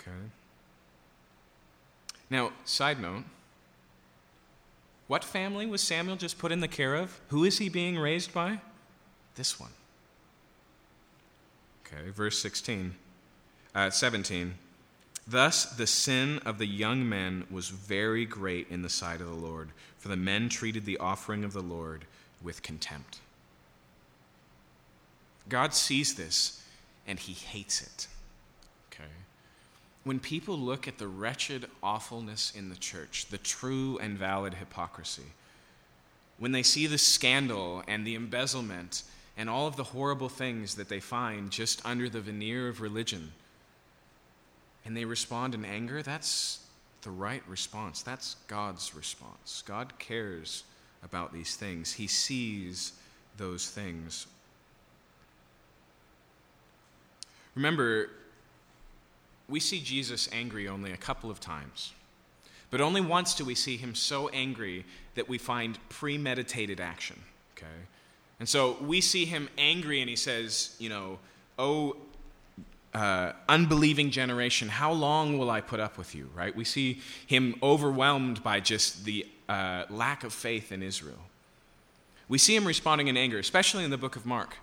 Okay. Now, side note what family was Samuel just put in the care of? Who is he being raised by? This one. Okay, verse 16, uh, 17. Thus, the sin of the young men was very great in the sight of the Lord, for the men treated the offering of the Lord with contempt. God sees this and he hates it. When people look at the wretched awfulness in the church, the true and valid hypocrisy, when they see the scandal and the embezzlement and all of the horrible things that they find just under the veneer of religion, and they respond in anger, that's the right response. That's God's response. God cares about these things, He sees those things. Remember, we see Jesus angry only a couple of times. But only once do we see him so angry that we find premeditated action. Okay? And so we see him angry and he says, you know, oh, uh, unbelieving generation, how long will I put up with you? Right? We see him overwhelmed by just the uh, lack of faith in Israel. We see him responding in anger, especially in the book of Mark.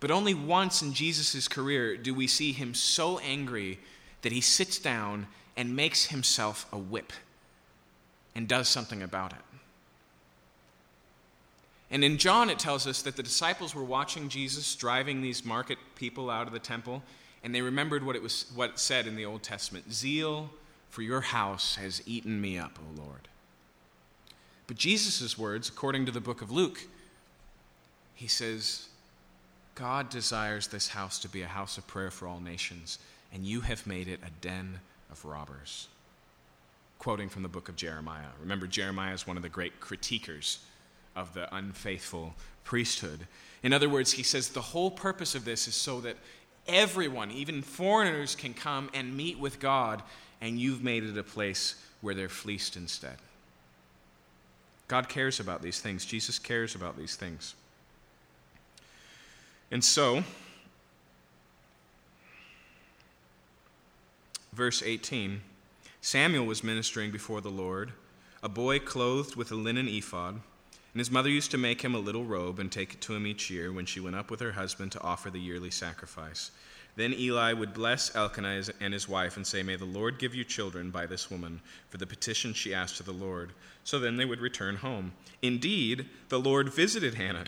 But only once in Jesus' career do we see him so angry that he sits down and makes himself a whip and does something about it. And in John, it tells us that the disciples were watching Jesus driving these market people out of the temple, and they remembered what it was what it said in the Old Testament Zeal for your house has eaten me up, O Lord. But Jesus' words, according to the book of Luke, he says, God desires this house to be a house of prayer for all nations, and you have made it a den of robbers. Quoting from the book of Jeremiah. Remember, Jeremiah is one of the great critiquers of the unfaithful priesthood. In other words, he says the whole purpose of this is so that everyone, even foreigners, can come and meet with God, and you've made it a place where they're fleeced instead. God cares about these things. Jesus cares about these things. And so, verse 18 Samuel was ministering before the Lord, a boy clothed with a linen ephod, and his mother used to make him a little robe and take it to him each year when she went up with her husband to offer the yearly sacrifice. Then Eli would bless Elkanah and his wife and say, May the Lord give you children by this woman for the petition she asked to the Lord. So then they would return home. Indeed, the Lord visited Hannah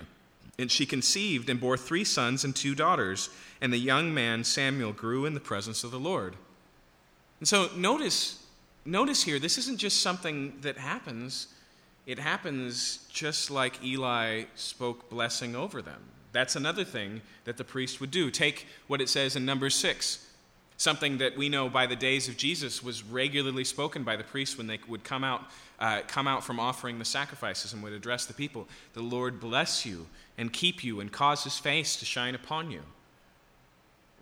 and she conceived and bore three sons and two daughters. And the young man Samuel grew in the presence of the Lord. And so notice, notice here, this isn't just something that happens. It happens just like Eli spoke blessing over them. That's another thing that the priest would do. Take what it says in Numbers 6 something that we know by the days of Jesus was regularly spoken by the priests when they would come out, uh, come out from offering the sacrifices and would address the people. The Lord bless you and keep you and cause his face to shine upon you.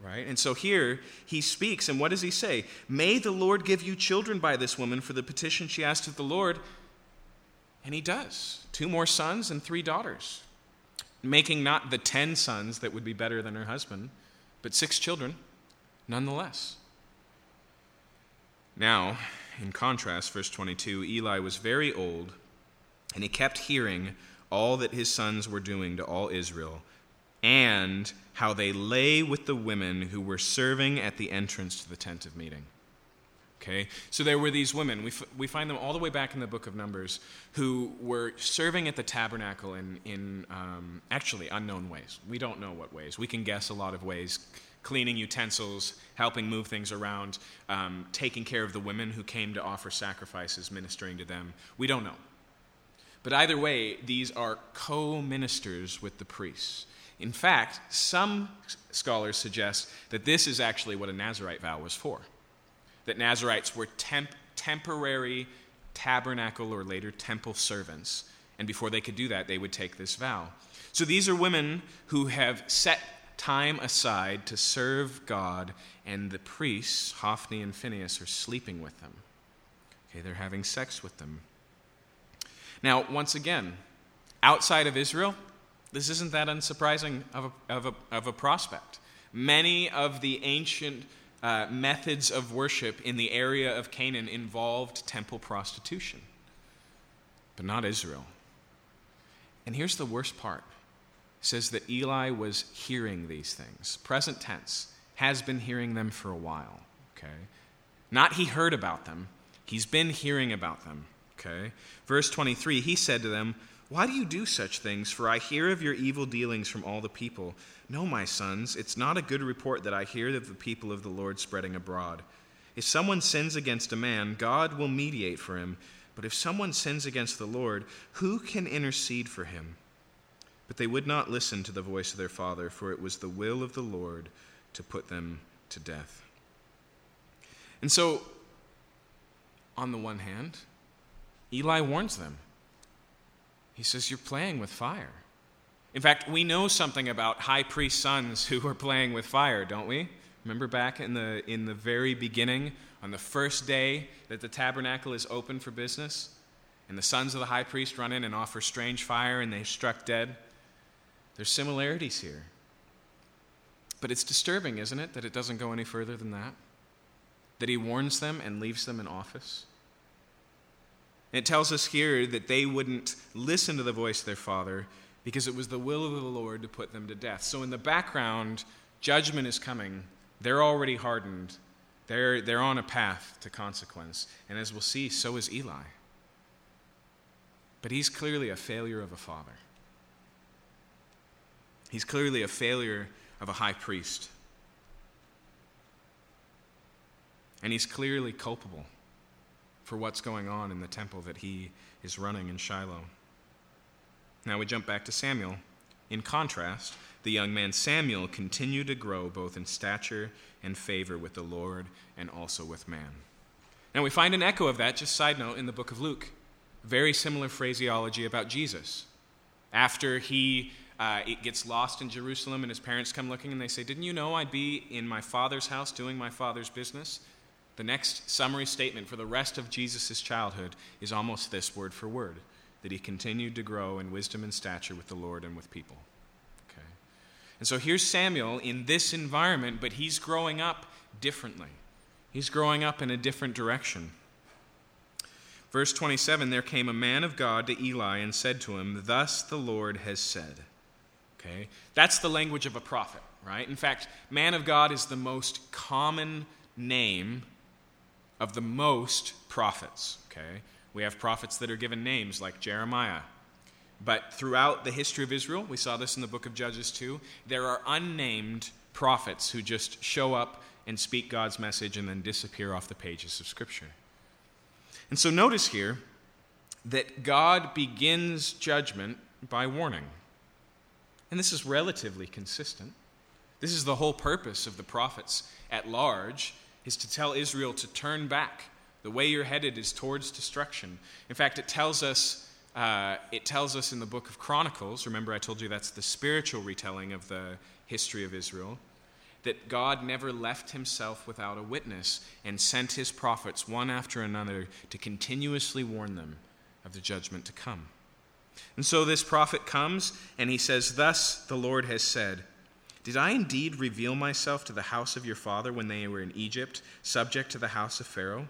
Right? And so here he speaks, and what does he say? May the Lord give you children by this woman for the petition she asked of the Lord. And he does. Two more sons and three daughters, making not the ten sons that would be better than her husband, but six children nonetheless. Now, in contrast, verse 22 Eli was very old, and he kept hearing all that his sons were doing to all Israel, and how they lay with the women who were serving at the entrance to the tent of meeting. Okay? So there were these women, we, f- we find them all the way back in the book of Numbers, who were serving at the tabernacle in, in um, actually unknown ways. We don't know what ways. We can guess a lot of ways cleaning utensils, helping move things around, um, taking care of the women who came to offer sacrifices, ministering to them. We don't know. But either way, these are co ministers with the priests. In fact, some scholars suggest that this is actually what a Nazarite vow was for. That Nazarites were temp- temporary tabernacle or later temple servants. And before they could do that, they would take this vow. So these are women who have set time aside to serve God, and the priests, Hophni and Phinehas, are sleeping with them. Okay, they're having sex with them. Now, once again, outside of Israel, this isn't that unsurprising of a, of a, of a prospect. Many of the ancient uh, methods of worship in the area of Canaan involved temple prostitution, but not Israel. And here's the worst part it says that Eli was hearing these things. Present tense, has been hearing them for a while. Okay? Not he heard about them, he's been hearing about them. Okay? Verse 23 He said to them, Why do you do such things? For I hear of your evil dealings from all the people. No, my sons, it's not a good report that I hear of the people of the Lord spreading abroad. If someone sins against a man, God will mediate for him. But if someone sins against the Lord, who can intercede for him? But they would not listen to the voice of their father, for it was the will of the Lord to put them to death. And so, on the one hand, Eli warns them. He says, You're playing with fire. In fact, we know something about high priest sons who are playing with fire, don't we? Remember back in the, in the very beginning, on the first day that the tabernacle is open for business, and the sons of the high priest run in and offer strange fire and they struck dead? There's similarities here. But it's disturbing, isn't it, that it doesn't go any further than that? That he warns them and leaves them in office? It tells us here that they wouldn't listen to the voice of their father because it was the will of the Lord to put them to death. So, in the background, judgment is coming. They're already hardened, they're, they're on a path to consequence. And as we'll see, so is Eli. But he's clearly a failure of a father. He's clearly a failure of a high priest. And he's clearly culpable for what's going on in the temple that he is running in Shiloh. Now we jump back to Samuel. In contrast, the young man Samuel continued to grow both in stature and favor with the Lord and also with man. Now we find an echo of that, just side note, in the book of Luke. Very similar phraseology about Jesus. After he uh, it gets lost in Jerusalem, and his parents come looking and they say, Didn't you know I'd be in my father's house doing my father's business? The next summary statement for the rest of Jesus' childhood is almost this word for word that he continued to grow in wisdom and stature with the Lord and with people. Okay? And so here's Samuel in this environment, but he's growing up differently. He's growing up in a different direction. Verse 27 There came a man of God to Eli and said to him, Thus the Lord has said. Okay? That's the language of a prophet, right? In fact, man of God is the most common name of the most prophets. Okay? We have prophets that are given names like Jeremiah. But throughout the history of Israel, we saw this in the book of Judges too, there are unnamed prophets who just show up and speak God's message and then disappear off the pages of Scripture. And so notice here that God begins judgment by warning. And this is relatively consistent. This is the whole purpose of the prophets at large is to tell Israel to turn back. The way you're headed is towards destruction. In fact, it tells us, uh, it tells us in the book of Chronicles, remember I told you that's the spiritual retelling of the history of Israel, that God never left himself without a witness and sent his prophets one after another to continuously warn them of the judgment to come. And so this prophet comes and he says, Thus the Lord has said, did I indeed reveal myself to the house of your father when they were in Egypt, subject to the house of Pharaoh?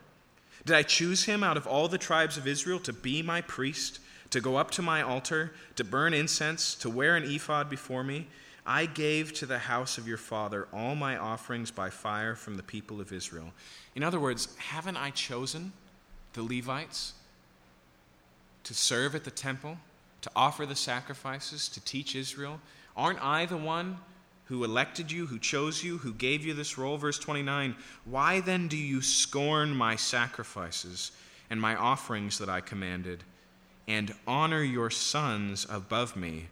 Did I choose him out of all the tribes of Israel to be my priest, to go up to my altar, to burn incense, to wear an ephod before me? I gave to the house of your father all my offerings by fire from the people of Israel. In other words, haven't I chosen the Levites to serve at the temple, to offer the sacrifices, to teach Israel? Aren't I the one who elected you, who chose you, who gave you this role. Verse 29 Why then do you scorn my sacrifices and my offerings that I commanded, and honor your sons above me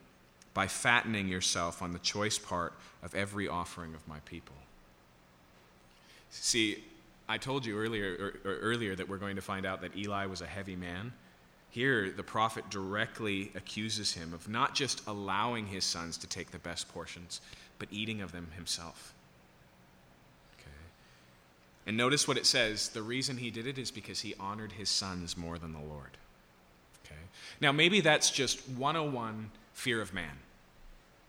by fattening yourself on the choice part of every offering of my people? See, I told you earlier, or, or earlier that we're going to find out that Eli was a heavy man. Here, the prophet directly accuses him of not just allowing his sons to take the best portions, but eating of them himself. Okay. And notice what it says the reason he did it is because he honored his sons more than the Lord. Okay. Now, maybe that's just 101 fear of man.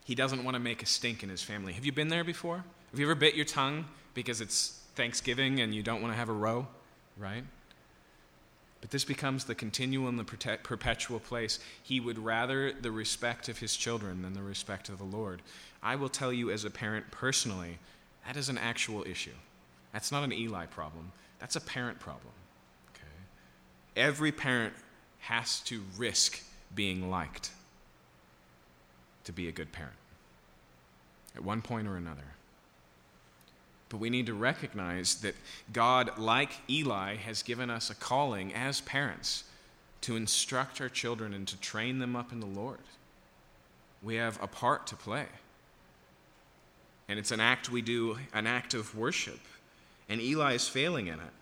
He doesn't want to make a stink in his family. Have you been there before? Have you ever bit your tongue because it's Thanksgiving and you don't want to have a row, right? But this becomes the continual and the perpetual place. He would rather the respect of his children than the respect of the Lord. I will tell you as a parent personally, that is an actual issue. That's not an Eli problem. That's a parent problem. Okay? Every parent has to risk being liked to be a good parent at one point or another. But we need to recognize that God, like Eli, has given us a calling as parents to instruct our children and to train them up in the Lord. We have a part to play. And it's an act we do, an act of worship. And Eli is failing in it.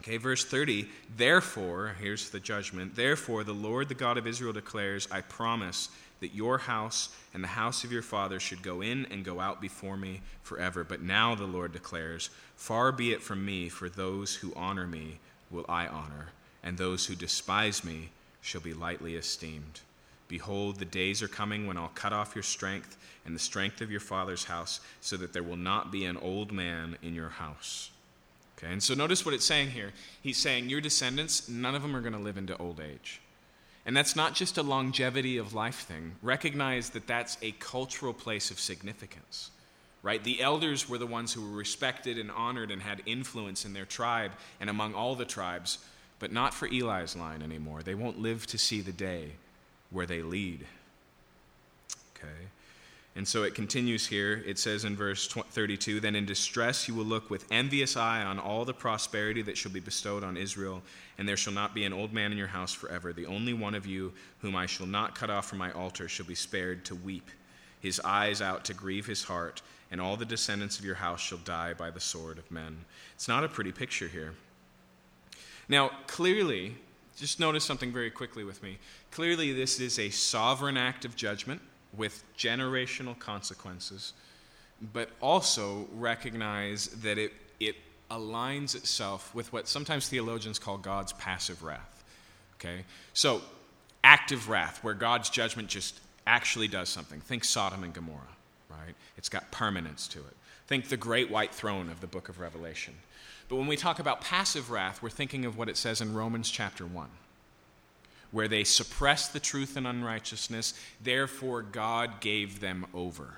Okay, verse 30, therefore, here's the judgment. Therefore, the Lord, the God of Israel, declares, I promise that your house and the house of your father should go in and go out before me forever. But now the Lord declares, Far be it from me, for those who honor me will I honor, and those who despise me shall be lightly esteemed. Behold, the days are coming when I'll cut off your strength and the strength of your father's house, so that there will not be an old man in your house. Okay, and so notice what it's saying here. He's saying, Your descendants, none of them are going to live into old age. And that's not just a longevity of life thing. Recognize that that's a cultural place of significance, right? The elders were the ones who were respected and honored and had influence in their tribe and among all the tribes, but not for Eli's line anymore. They won't live to see the day where they lead. Okay? And so it continues here. It says in verse 32 Then in distress you will look with envious eye on all the prosperity that shall be bestowed on Israel, and there shall not be an old man in your house forever. The only one of you whom I shall not cut off from my altar shall be spared to weep, his eyes out to grieve his heart, and all the descendants of your house shall die by the sword of men. It's not a pretty picture here. Now, clearly, just notice something very quickly with me. Clearly, this is a sovereign act of judgment with generational consequences, but also recognize that it, it aligns itself with what sometimes theologians call God's passive wrath. Okay? So, active wrath, where God's judgment just actually does something. Think Sodom and Gomorrah, right? It's got permanence to it. Think the great white throne of the book of Revelation. But when we talk about passive wrath, we're thinking of what it says in Romans chapter 1 where they suppressed the truth and unrighteousness, therefore God gave them over.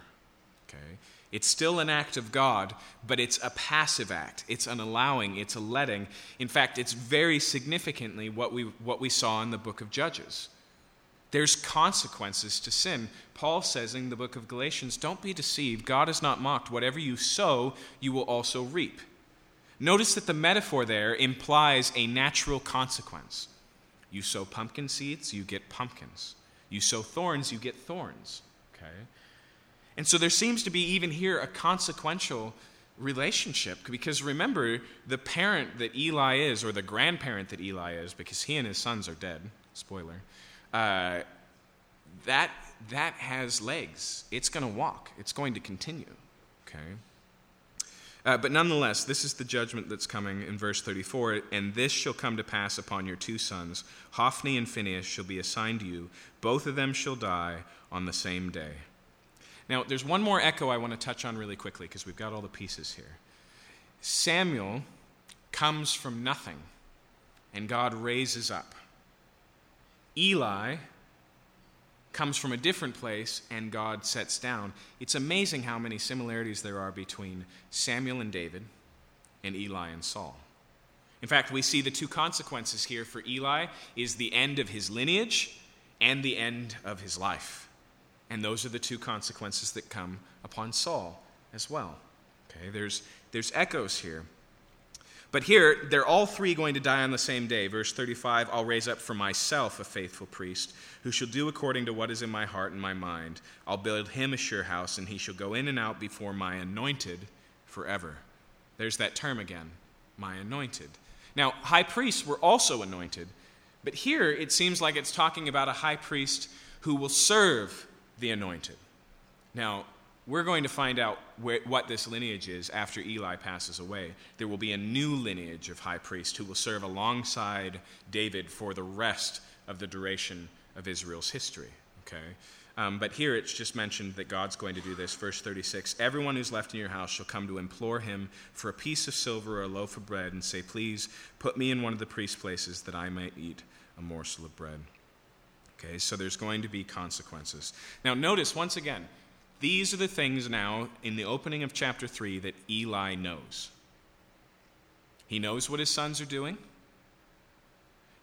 Okay? It's still an act of God, but it's a passive act. It's an allowing, it's a letting. In fact, it's very significantly what we, what we saw in the book of Judges. There's consequences to sin. Paul says in the book of Galatians, Don't be deceived. God is not mocked. Whatever you sow, you will also reap. Notice that the metaphor there implies a natural consequence. You sow pumpkin seeds, you get pumpkins. You sow thorns, you get thorns. Okay? And so there seems to be even here a consequential relationship because remember the parent that Eli is, or the grandparent that Eli is, because he and his sons are dead. Spoiler. Uh, that that has legs. It's going to walk. It's going to continue. Okay. Uh, but nonetheless, this is the judgment that's coming in verse 34. And this shall come to pass upon your two sons. Hophni and Phinehas shall be assigned to you. Both of them shall die on the same day. Now, there's one more echo I want to touch on really quickly because we've got all the pieces here. Samuel comes from nothing, and God raises up. Eli comes from a different place and God sets down. It's amazing how many similarities there are between Samuel and David and Eli and Saul. In fact, we see the two consequences here for Eli is the end of his lineage and the end of his life. And those are the two consequences that come upon Saul as well. Okay, there's, there's echoes here. But here, they're all three going to die on the same day. Verse 35 I'll raise up for myself a faithful priest who shall do according to what is in my heart and my mind. I'll build him a sure house, and he shall go in and out before my anointed forever. There's that term again my anointed. Now, high priests were also anointed, but here it seems like it's talking about a high priest who will serve the anointed. Now, we're going to find out what this lineage is after Eli passes away. There will be a new lineage of high priests who will serve alongside David for the rest of the duration of Israel's history. Okay? Um, but here it's just mentioned that God's going to do this. Verse 36 Everyone who's left in your house shall come to implore him for a piece of silver or a loaf of bread and say, Please put me in one of the priest places that I might eat a morsel of bread. Okay, so there's going to be consequences. Now, notice once again, these are the things now in the opening of chapter 3 that Eli knows. He knows what his sons are doing.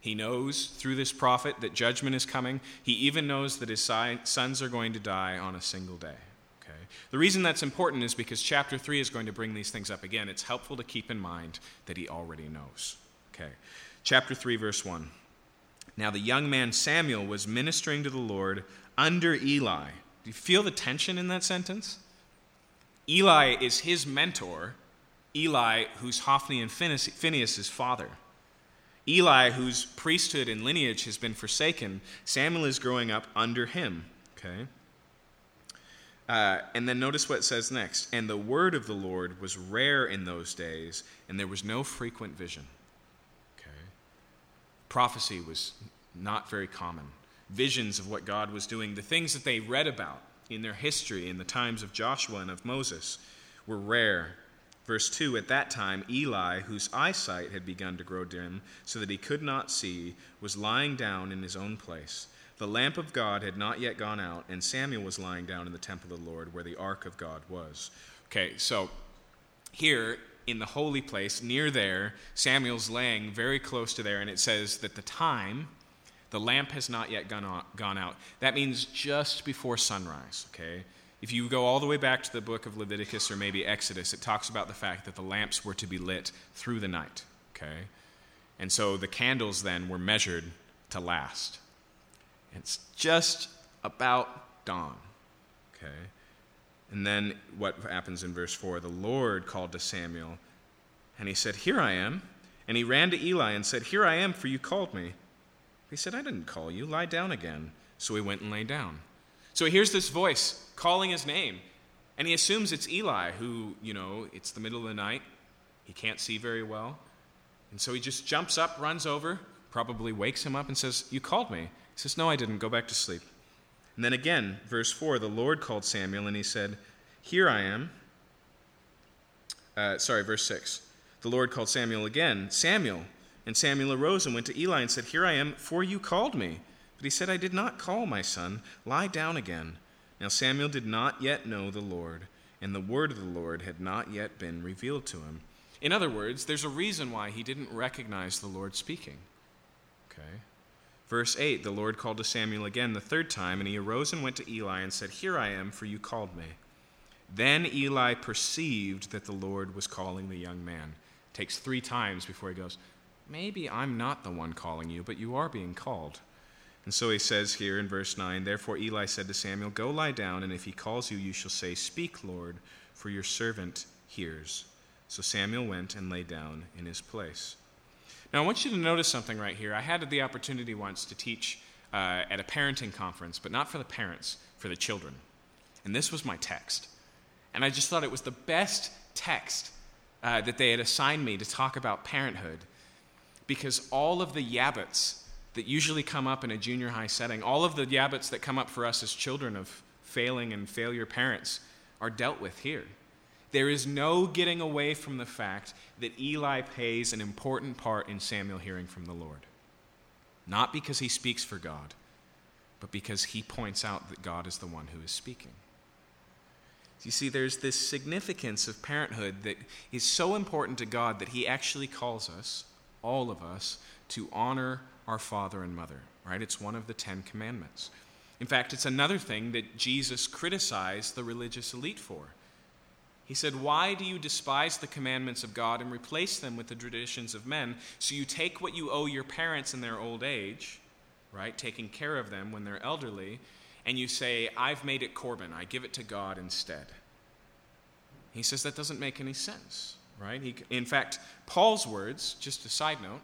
He knows through this prophet that judgment is coming. He even knows that his sons are going to die on a single day. Okay? The reason that's important is because chapter 3 is going to bring these things up again. It's helpful to keep in mind that he already knows. Okay. Chapter 3, verse 1. Now the young man Samuel was ministering to the Lord under Eli. Do you feel the tension in that sentence? Eli is his mentor, Eli, who's Hophni and Phinehas' father. Eli, whose priesthood and lineage has been forsaken, Samuel is growing up under him. Okay? Uh, and then notice what it says next. And the word of the Lord was rare in those days, and there was no frequent vision. Okay? Prophecy was not very common. Visions of what God was doing, the things that they read about in their history in the times of Joshua and of Moses, were rare Verse 2 At that time, Eli, whose eyesight had begun to grow dim, so that he could not see, was lying down in his own place. The lamp of God had not yet gone out, and Samuel was lying down in the temple of the Lord, where the ark of God was. Okay, so here in the holy place, near there, Samuel's laying very close to there, and it says that the time, the lamp has not yet gone, on, gone out. That means just before sunrise, okay? If you go all the way back to the book of Leviticus or maybe Exodus, it talks about the fact that the lamps were to be lit through the night. Okay? And so the candles then were measured to last. It's just about dawn. Okay? And then what happens in verse 4? The Lord called to Samuel, and he said, Here I am. And he ran to Eli and said, Here I am, for you called me. He said, I didn't call you. Lie down again. So he went and lay down. So he hears this voice calling his name. And he assumes it's Eli, who, you know, it's the middle of the night. He can't see very well. And so he just jumps up, runs over, probably wakes him up, and says, You called me. He says, No, I didn't. Go back to sleep. And then again, verse 4 the Lord called Samuel, and he said, Here I am. Uh, sorry, verse 6. The Lord called Samuel again, Samuel. And Samuel arose and went to Eli and said, Here I am, for you called me. But he said, I did not call my son. Lie down again. Now Samuel did not yet know the Lord, and the word of the Lord had not yet been revealed to him. In other words, there's a reason why he didn't recognize the Lord speaking. Okay? Verse 8 The Lord called to Samuel again the third time, and he arose and went to Eli and said, Here I am, for you called me. Then Eli perceived that the Lord was calling the young man. It takes three times before he goes, Maybe I'm not the one calling you, but you are being called. And so he says here in verse 9 Therefore Eli said to Samuel, Go lie down, and if he calls you, you shall say, Speak, Lord, for your servant hears. So Samuel went and lay down in his place. Now I want you to notice something right here. I had the opportunity once to teach uh, at a parenting conference, but not for the parents, for the children. And this was my text. And I just thought it was the best text uh, that they had assigned me to talk about parenthood because all of the yabbits that usually come up in a junior high setting, all of the yabbits that come up for us as children of failing and failure parents, are dealt with here. There is no getting away from the fact that Eli plays an important part in Samuel hearing from the Lord. Not because he speaks for God, but because he points out that God is the one who is speaking. You see, there's this significance of parenthood that is so important to God that he actually calls us, all of us, to honor our father and mother, right? It's one of the Ten Commandments. In fact, it's another thing that Jesus criticized the religious elite for. He said, Why do you despise the commandments of God and replace them with the traditions of men? So you take what you owe your parents in their old age, right, taking care of them when they're elderly, and you say, I've made it Corban. I give it to God instead. He says that doesn't make any sense, right? He, in fact, Paul's words, just a side note,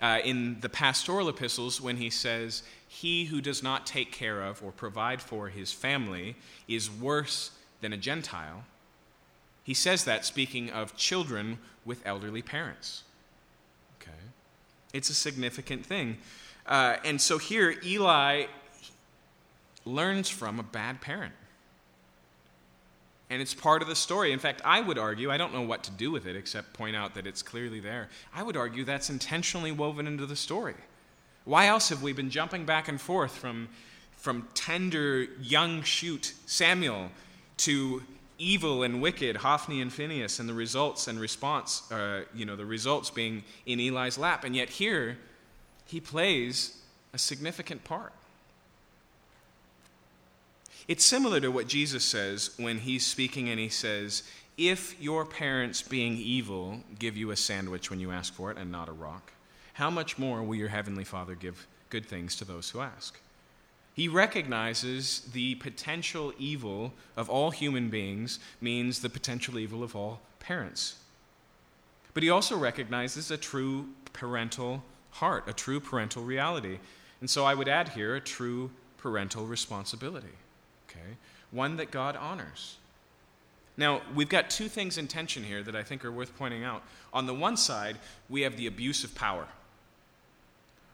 uh, in the pastoral epistles when he says, He who does not take care of or provide for his family is worse than a Gentile. He says that speaking of children with elderly parents. Okay? It's a significant thing. Uh, and so here, Eli learns from a bad parent. And it's part of the story. In fact, I would argue, I don't know what to do with it except point out that it's clearly there. I would argue that's intentionally woven into the story. Why else have we been jumping back and forth from, from tender young shoot Samuel to evil and wicked, Hophni and Phinehas and the results and response, uh, you know, the results being in Eli's lap. And yet here, he plays a significant part. It's similar to what Jesus says when he's speaking and he says, If your parents, being evil, give you a sandwich when you ask for it and not a rock, how much more will your heavenly Father give good things to those who ask? He recognizes the potential evil of all human beings means the potential evil of all parents. But he also recognizes a true parental heart, a true parental reality. And so I would add here a true parental responsibility, okay? One that God honors. Now, we've got two things in tension here that I think are worth pointing out. On the one side, we have the abuse of power.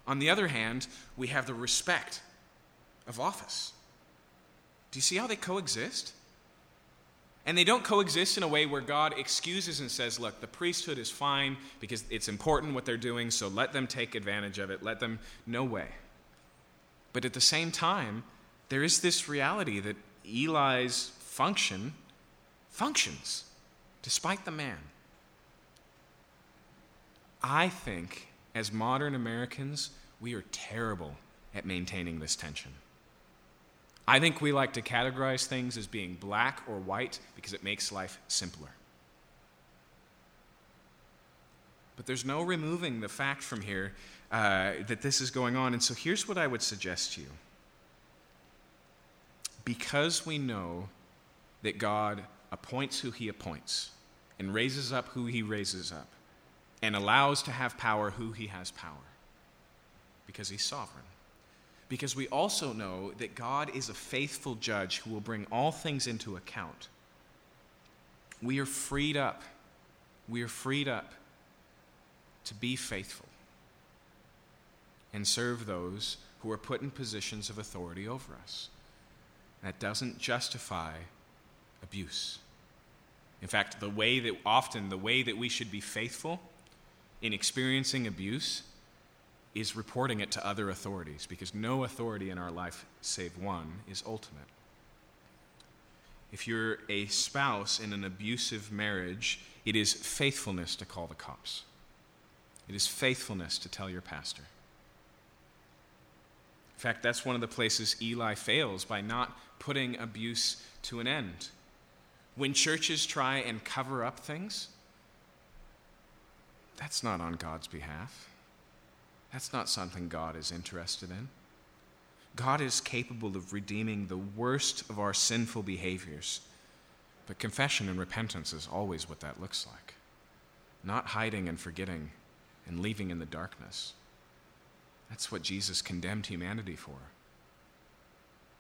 On the other hand, we have the respect of office. Do you see how they coexist? And they don't coexist in a way where God excuses and says, look, the priesthood is fine because it's important what they're doing, so let them take advantage of it. Let them, no way. But at the same time, there is this reality that Eli's function functions despite the man. I think as modern Americans, we are terrible at maintaining this tension. I think we like to categorize things as being black or white because it makes life simpler. But there's no removing the fact from here uh, that this is going on. And so here's what I would suggest to you. Because we know that God appoints who he appoints and raises up who he raises up and allows to have power who he has power, because he's sovereign because we also know that God is a faithful judge who will bring all things into account. We are freed up. We are freed up to be faithful and serve those who are put in positions of authority over us. That doesn't justify abuse. In fact, the way that often the way that we should be faithful in experiencing abuse is reporting it to other authorities because no authority in our life, save one, is ultimate. If you're a spouse in an abusive marriage, it is faithfulness to call the cops. It is faithfulness to tell your pastor. In fact, that's one of the places Eli fails by not putting abuse to an end. When churches try and cover up things, that's not on God's behalf. That's not something God is interested in. God is capable of redeeming the worst of our sinful behaviors. But confession and repentance is always what that looks like. Not hiding and forgetting and leaving in the darkness. That's what Jesus condemned humanity for.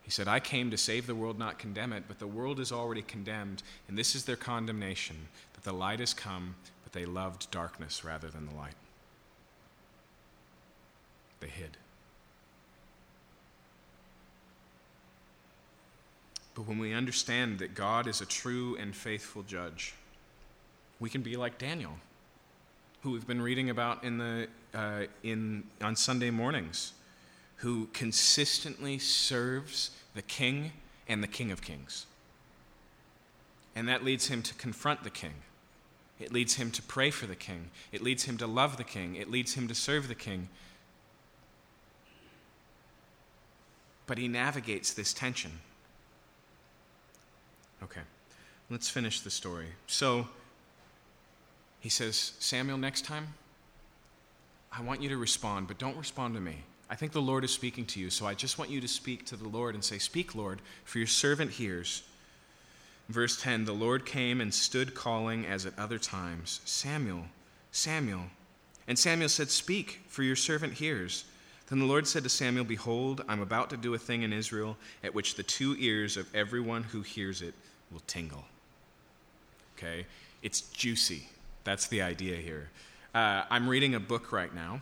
He said, I came to save the world, not condemn it, but the world is already condemned, and this is their condemnation that the light has come, but they loved darkness rather than the light they hid. But when we understand that God is a true and faithful judge, we can be like Daniel, who we've been reading about in the, uh, in, on Sunday mornings, who consistently serves the king and the king of kings. And that leads him to confront the king. It leads him to pray for the king. It leads him to love the king. It leads him to serve the king. But he navigates this tension. Okay, let's finish the story. So he says, Samuel, next time, I want you to respond, but don't respond to me. I think the Lord is speaking to you, so I just want you to speak to the Lord and say, Speak, Lord, for your servant hears. Verse 10 The Lord came and stood calling as at other times, Samuel, Samuel. And Samuel said, Speak, for your servant hears. Then the Lord said to Samuel, Behold, I'm about to do a thing in Israel at which the two ears of everyone who hears it will tingle. Okay? It's juicy. That's the idea here. Uh, I'm reading a book right now.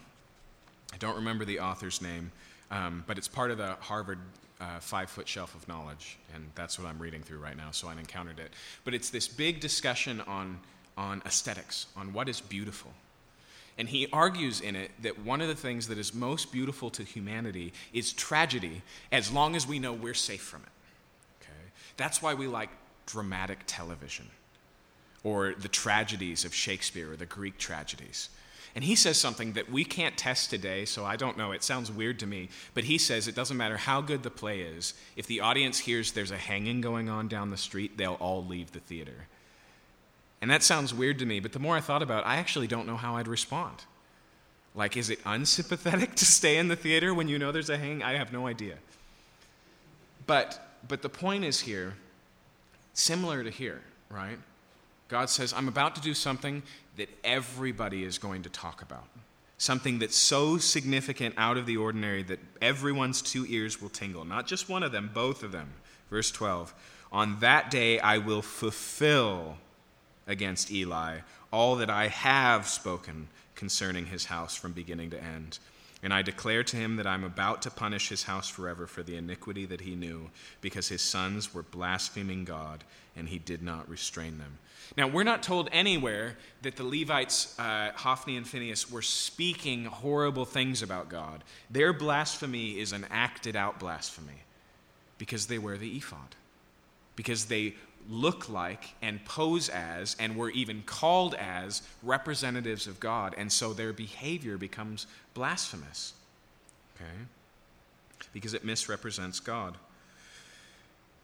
I don't remember the author's name, um, but it's part of the Harvard uh, five foot shelf of knowledge, and that's what I'm reading through right now, so I encountered it. But it's this big discussion on, on aesthetics, on what is beautiful. And he argues in it that one of the things that is most beautiful to humanity is tragedy, as long as we know we're safe from it. Okay? That's why we like dramatic television or the tragedies of Shakespeare or the Greek tragedies. And he says something that we can't test today, so I don't know. It sounds weird to me. But he says it doesn't matter how good the play is, if the audience hears there's a hanging going on down the street, they'll all leave the theater. And that sounds weird to me, but the more I thought about it, I actually don't know how I'd respond. Like, is it unsympathetic to stay in the theater when you know there's a hanging? I have no idea. But, but the point is here, similar to here, right? God says, I'm about to do something that everybody is going to talk about. Something that's so significant out of the ordinary that everyone's two ears will tingle. Not just one of them, both of them. Verse 12 On that day I will fulfill against Eli all that I have spoken concerning his house from beginning to end. And I declare to him that I'm about to punish his house forever for the iniquity that he knew, because his sons were blaspheming God, and he did not restrain them. Now, we're not told anywhere that the Levites, uh, Hophni and Phinehas, were speaking horrible things about God. Their blasphemy is an acted out blasphemy because they wear the ephod, because they look like and pose as and were even called as representatives of God, and so their behavior becomes blasphemous. Okay? Because it misrepresents God.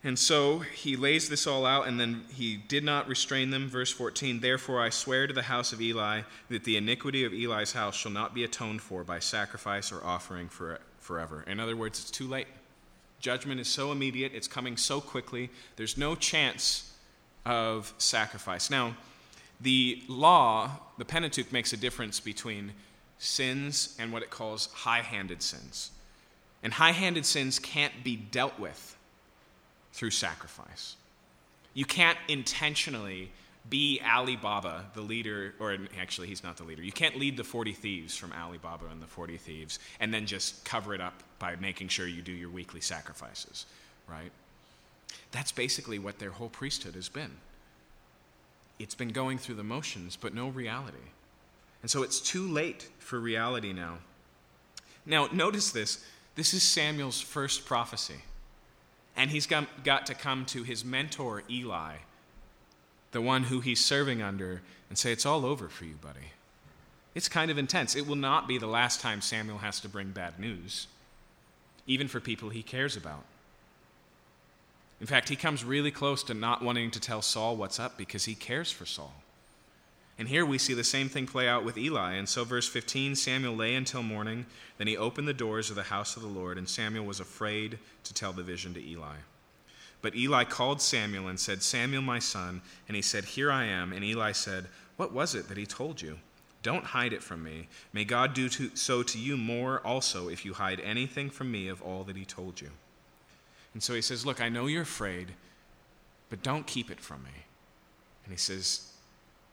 And so he lays this all out, and then he did not restrain them. Verse 14 Therefore I swear to the house of Eli that the iniquity of Eli's house shall not be atoned for by sacrifice or offering for, forever. In other words, it's too late. Judgment is so immediate, it's coming so quickly, there's no chance of sacrifice. Now, the law, the Pentateuch, makes a difference between sins and what it calls high handed sins. And high handed sins can't be dealt with through sacrifice. You can't intentionally be Ali Baba, the leader, or actually, he's not the leader. You can't lead the 40 thieves from Ali Baba and the 40 thieves and then just cover it up by making sure you do your weekly sacrifices, right? That's basically what their whole priesthood has been. It's been going through the motions, but no reality. And so it's too late for reality now. Now, notice this this is Samuel's first prophecy. And he's got to come to his mentor, Eli, the one who he's serving under, and say, It's all over for you, buddy. It's kind of intense. It will not be the last time Samuel has to bring bad news, even for people he cares about. In fact, he comes really close to not wanting to tell Saul what's up because he cares for Saul. And here we see the same thing play out with Eli. And so, verse 15 Samuel lay until morning. Then he opened the doors of the house of the Lord, and Samuel was afraid to tell the vision to Eli. But Eli called Samuel and said, Samuel, my son. And he said, Here I am. And Eli said, What was it that he told you? Don't hide it from me. May God do to, so to you more also if you hide anything from me of all that he told you. And so he says, Look, I know you're afraid, but don't keep it from me. And he says,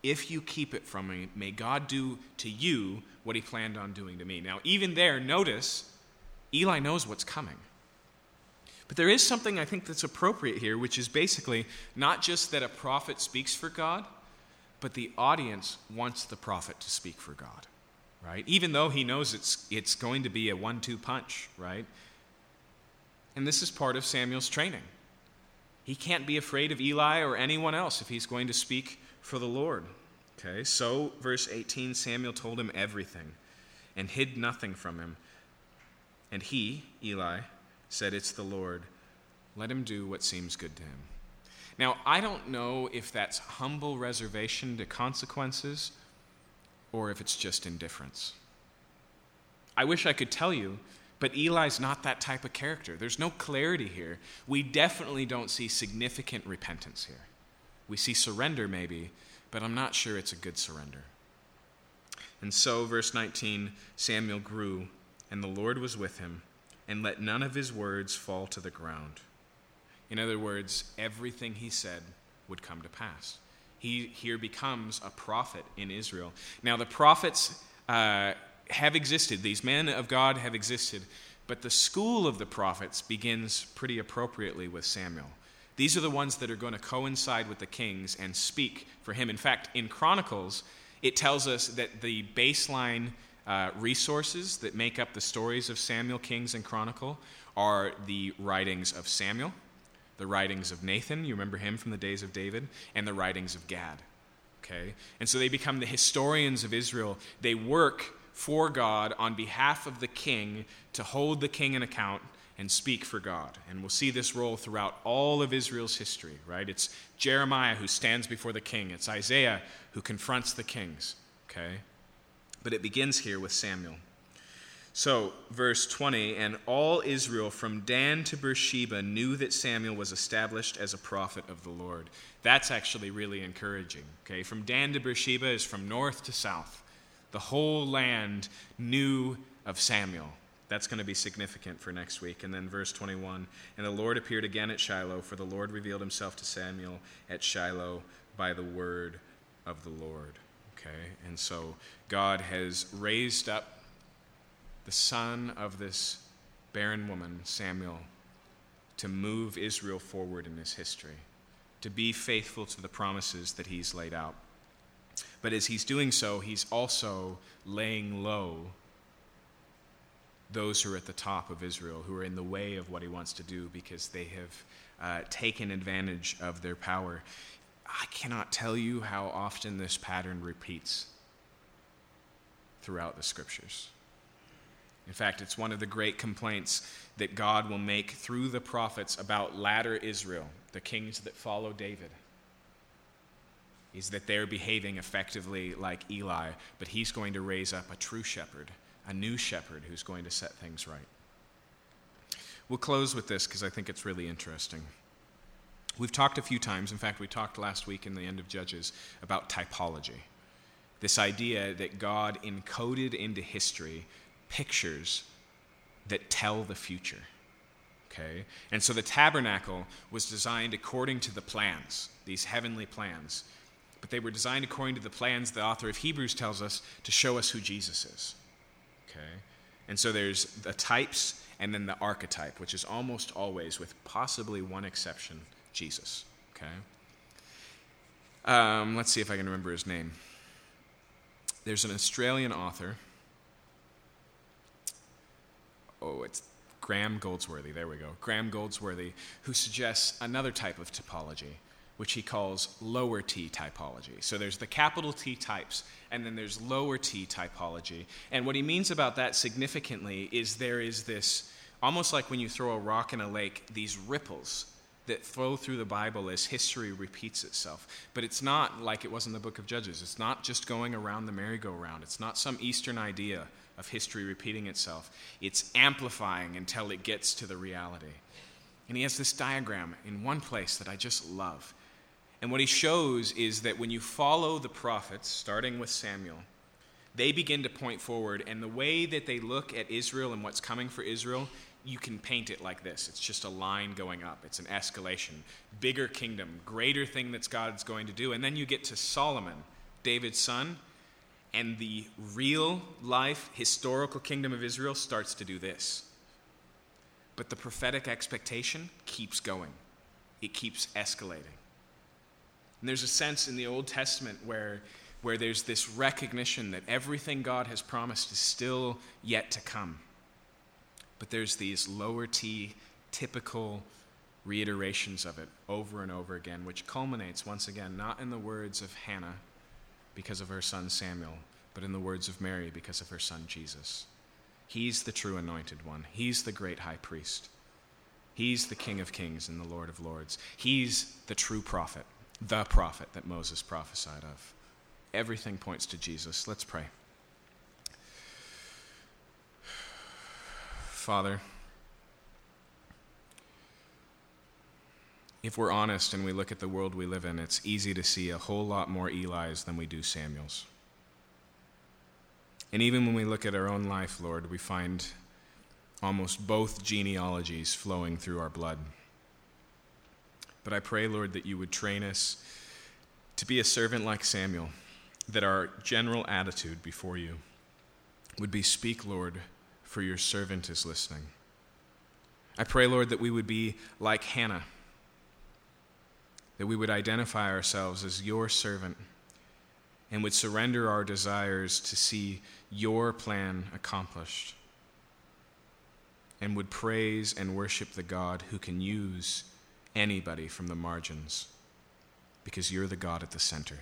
If you keep it from me, may God do to you what he planned on doing to me. Now, even there, notice Eli knows what's coming. But there is something I think that's appropriate here, which is basically not just that a prophet speaks for God, but the audience wants the prophet to speak for God, right? Even though he knows it's, it's going to be a one two punch, right? And this is part of Samuel's training. He can't be afraid of Eli or anyone else if he's going to speak for the Lord. Okay, so verse 18 Samuel told him everything and hid nothing from him. And he, Eli, said, It's the Lord. Let him do what seems good to him. Now, I don't know if that's humble reservation to consequences or if it's just indifference. I wish I could tell you but Eli's not that type of character. There's no clarity here. We definitely don't see significant repentance here. We see surrender, maybe, but I'm not sure it's a good surrender. And so, verse 19 Samuel grew, and the Lord was with him, and let none of his words fall to the ground. In other words, everything he said would come to pass. He here becomes a prophet in Israel. Now, the prophets. Uh, have existed, these men of God have existed, but the school of the prophets begins pretty appropriately with Samuel. These are the ones that are going to coincide with the kings and speak for him. In fact, in Chronicles, it tells us that the baseline uh, resources that make up the stories of Samuel, Kings, and Chronicle are the writings of Samuel, the writings of Nathan, you remember him from the days of David, and the writings of Gad. Okay? And so they become the historians of Israel. They work for God on behalf of the king to hold the king in account and speak for God. And we'll see this role throughout all of Israel's history, right? It's Jeremiah who stands before the king, it's Isaiah who confronts the kings, okay? But it begins here with Samuel. So, verse 20, and all Israel from Dan to Beersheba knew that Samuel was established as a prophet of the Lord. That's actually really encouraging. Okay, from Dan to Beersheba is from north to south. The whole land knew of Samuel. That's going to be significant for next week. And then verse 21 And the Lord appeared again at Shiloh, for the Lord revealed himself to Samuel at Shiloh by the word of the Lord. Okay, and so God has raised up the son of this barren woman, Samuel, to move Israel forward in his history, to be faithful to the promises that he's laid out. But as he's doing so, he's also laying low those who are at the top of Israel, who are in the way of what he wants to do because they have uh, taken advantage of their power. I cannot tell you how often this pattern repeats throughout the scriptures. In fact, it's one of the great complaints that God will make through the prophets about latter Israel, the kings that follow David. Is that they're behaving effectively like Eli, but he's going to raise up a true shepherd, a new shepherd who's going to set things right. We'll close with this because I think it's really interesting. We've talked a few times, in fact, we talked last week in the end of Judges about typology. This idea that God encoded into history pictures that tell the future. Okay? And so the tabernacle was designed according to the plans, these heavenly plans. But they were designed according to the plans the author of Hebrews tells us to show us who Jesus is. Okay? And so there's the types and then the archetype, which is almost always, with possibly one exception, Jesus. Okay? Um, let's see if I can remember his name. There's an Australian author oh, it's Graham Goldsworthy, there we go, Graham Goldsworthy, who suggests another type of typology, which he calls lower T typology. So there's the capital T types, and then there's lower T typology. And what he means about that significantly is there is this, almost like when you throw a rock in a lake, these ripples that flow through the Bible as history repeats itself. But it's not like it was in the book of Judges. It's not just going around the merry-go-round. It's not some Eastern idea of history repeating itself. It's amplifying until it gets to the reality. And he has this diagram in one place that I just love. And what he shows is that when you follow the prophets, starting with Samuel, they begin to point forward. And the way that they look at Israel and what's coming for Israel, you can paint it like this it's just a line going up, it's an escalation. Bigger kingdom, greater thing that God's going to do. And then you get to Solomon, David's son, and the real life historical kingdom of Israel starts to do this. But the prophetic expectation keeps going, it keeps escalating. And there's a sense in the Old Testament where, where there's this recognition that everything God has promised is still yet to come. But there's these lower T typical reiterations of it over and over again, which culminates once again not in the words of Hannah because of her son Samuel, but in the words of Mary because of her son Jesus. He's the true anointed one, he's the great high priest. He's the King of kings and the Lord of lords. He's the true prophet, the prophet that Moses prophesied of. Everything points to Jesus. Let's pray. Father, if we're honest and we look at the world we live in, it's easy to see a whole lot more Eli's than we do Samuel's. And even when we look at our own life, Lord, we find almost both genealogies flowing through our blood. But I pray, Lord, that you would train us to be a servant like Samuel, that our general attitude before you would be speak, Lord, for your servant is listening. I pray, Lord, that we would be like Hannah that we would identify ourselves as your servant and would surrender our desires to see your plan accomplished and would praise and worship the God who can use anybody from the margins because you're the God at the center.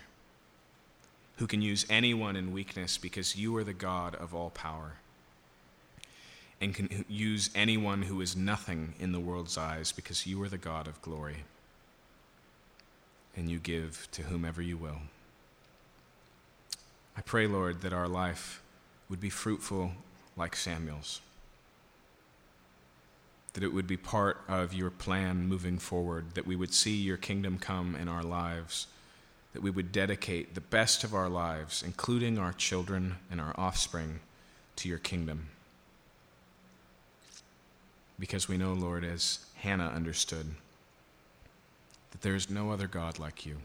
Who can use anyone in weakness because you are the God of all power. And can use anyone who is nothing in the world's eyes because you are the God of glory. And you give to whomever you will. I pray, Lord, that our life would be fruitful like Samuel's that it would be part of your plan moving forward, that we would see your kingdom come in our lives, that we would dedicate the best of our lives, including our children and our offspring, to your kingdom. Because we know, Lord, as Hannah understood, that there is no other God like you,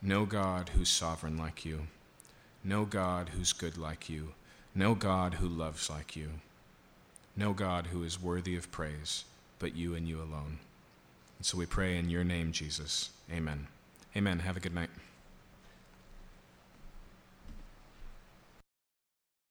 no God who's sovereign like you, no God who's good like you, no God who loves like you no God who is worthy of praise but you and you alone. And so we pray in your name, Jesus. Amen. Amen. Have a good night.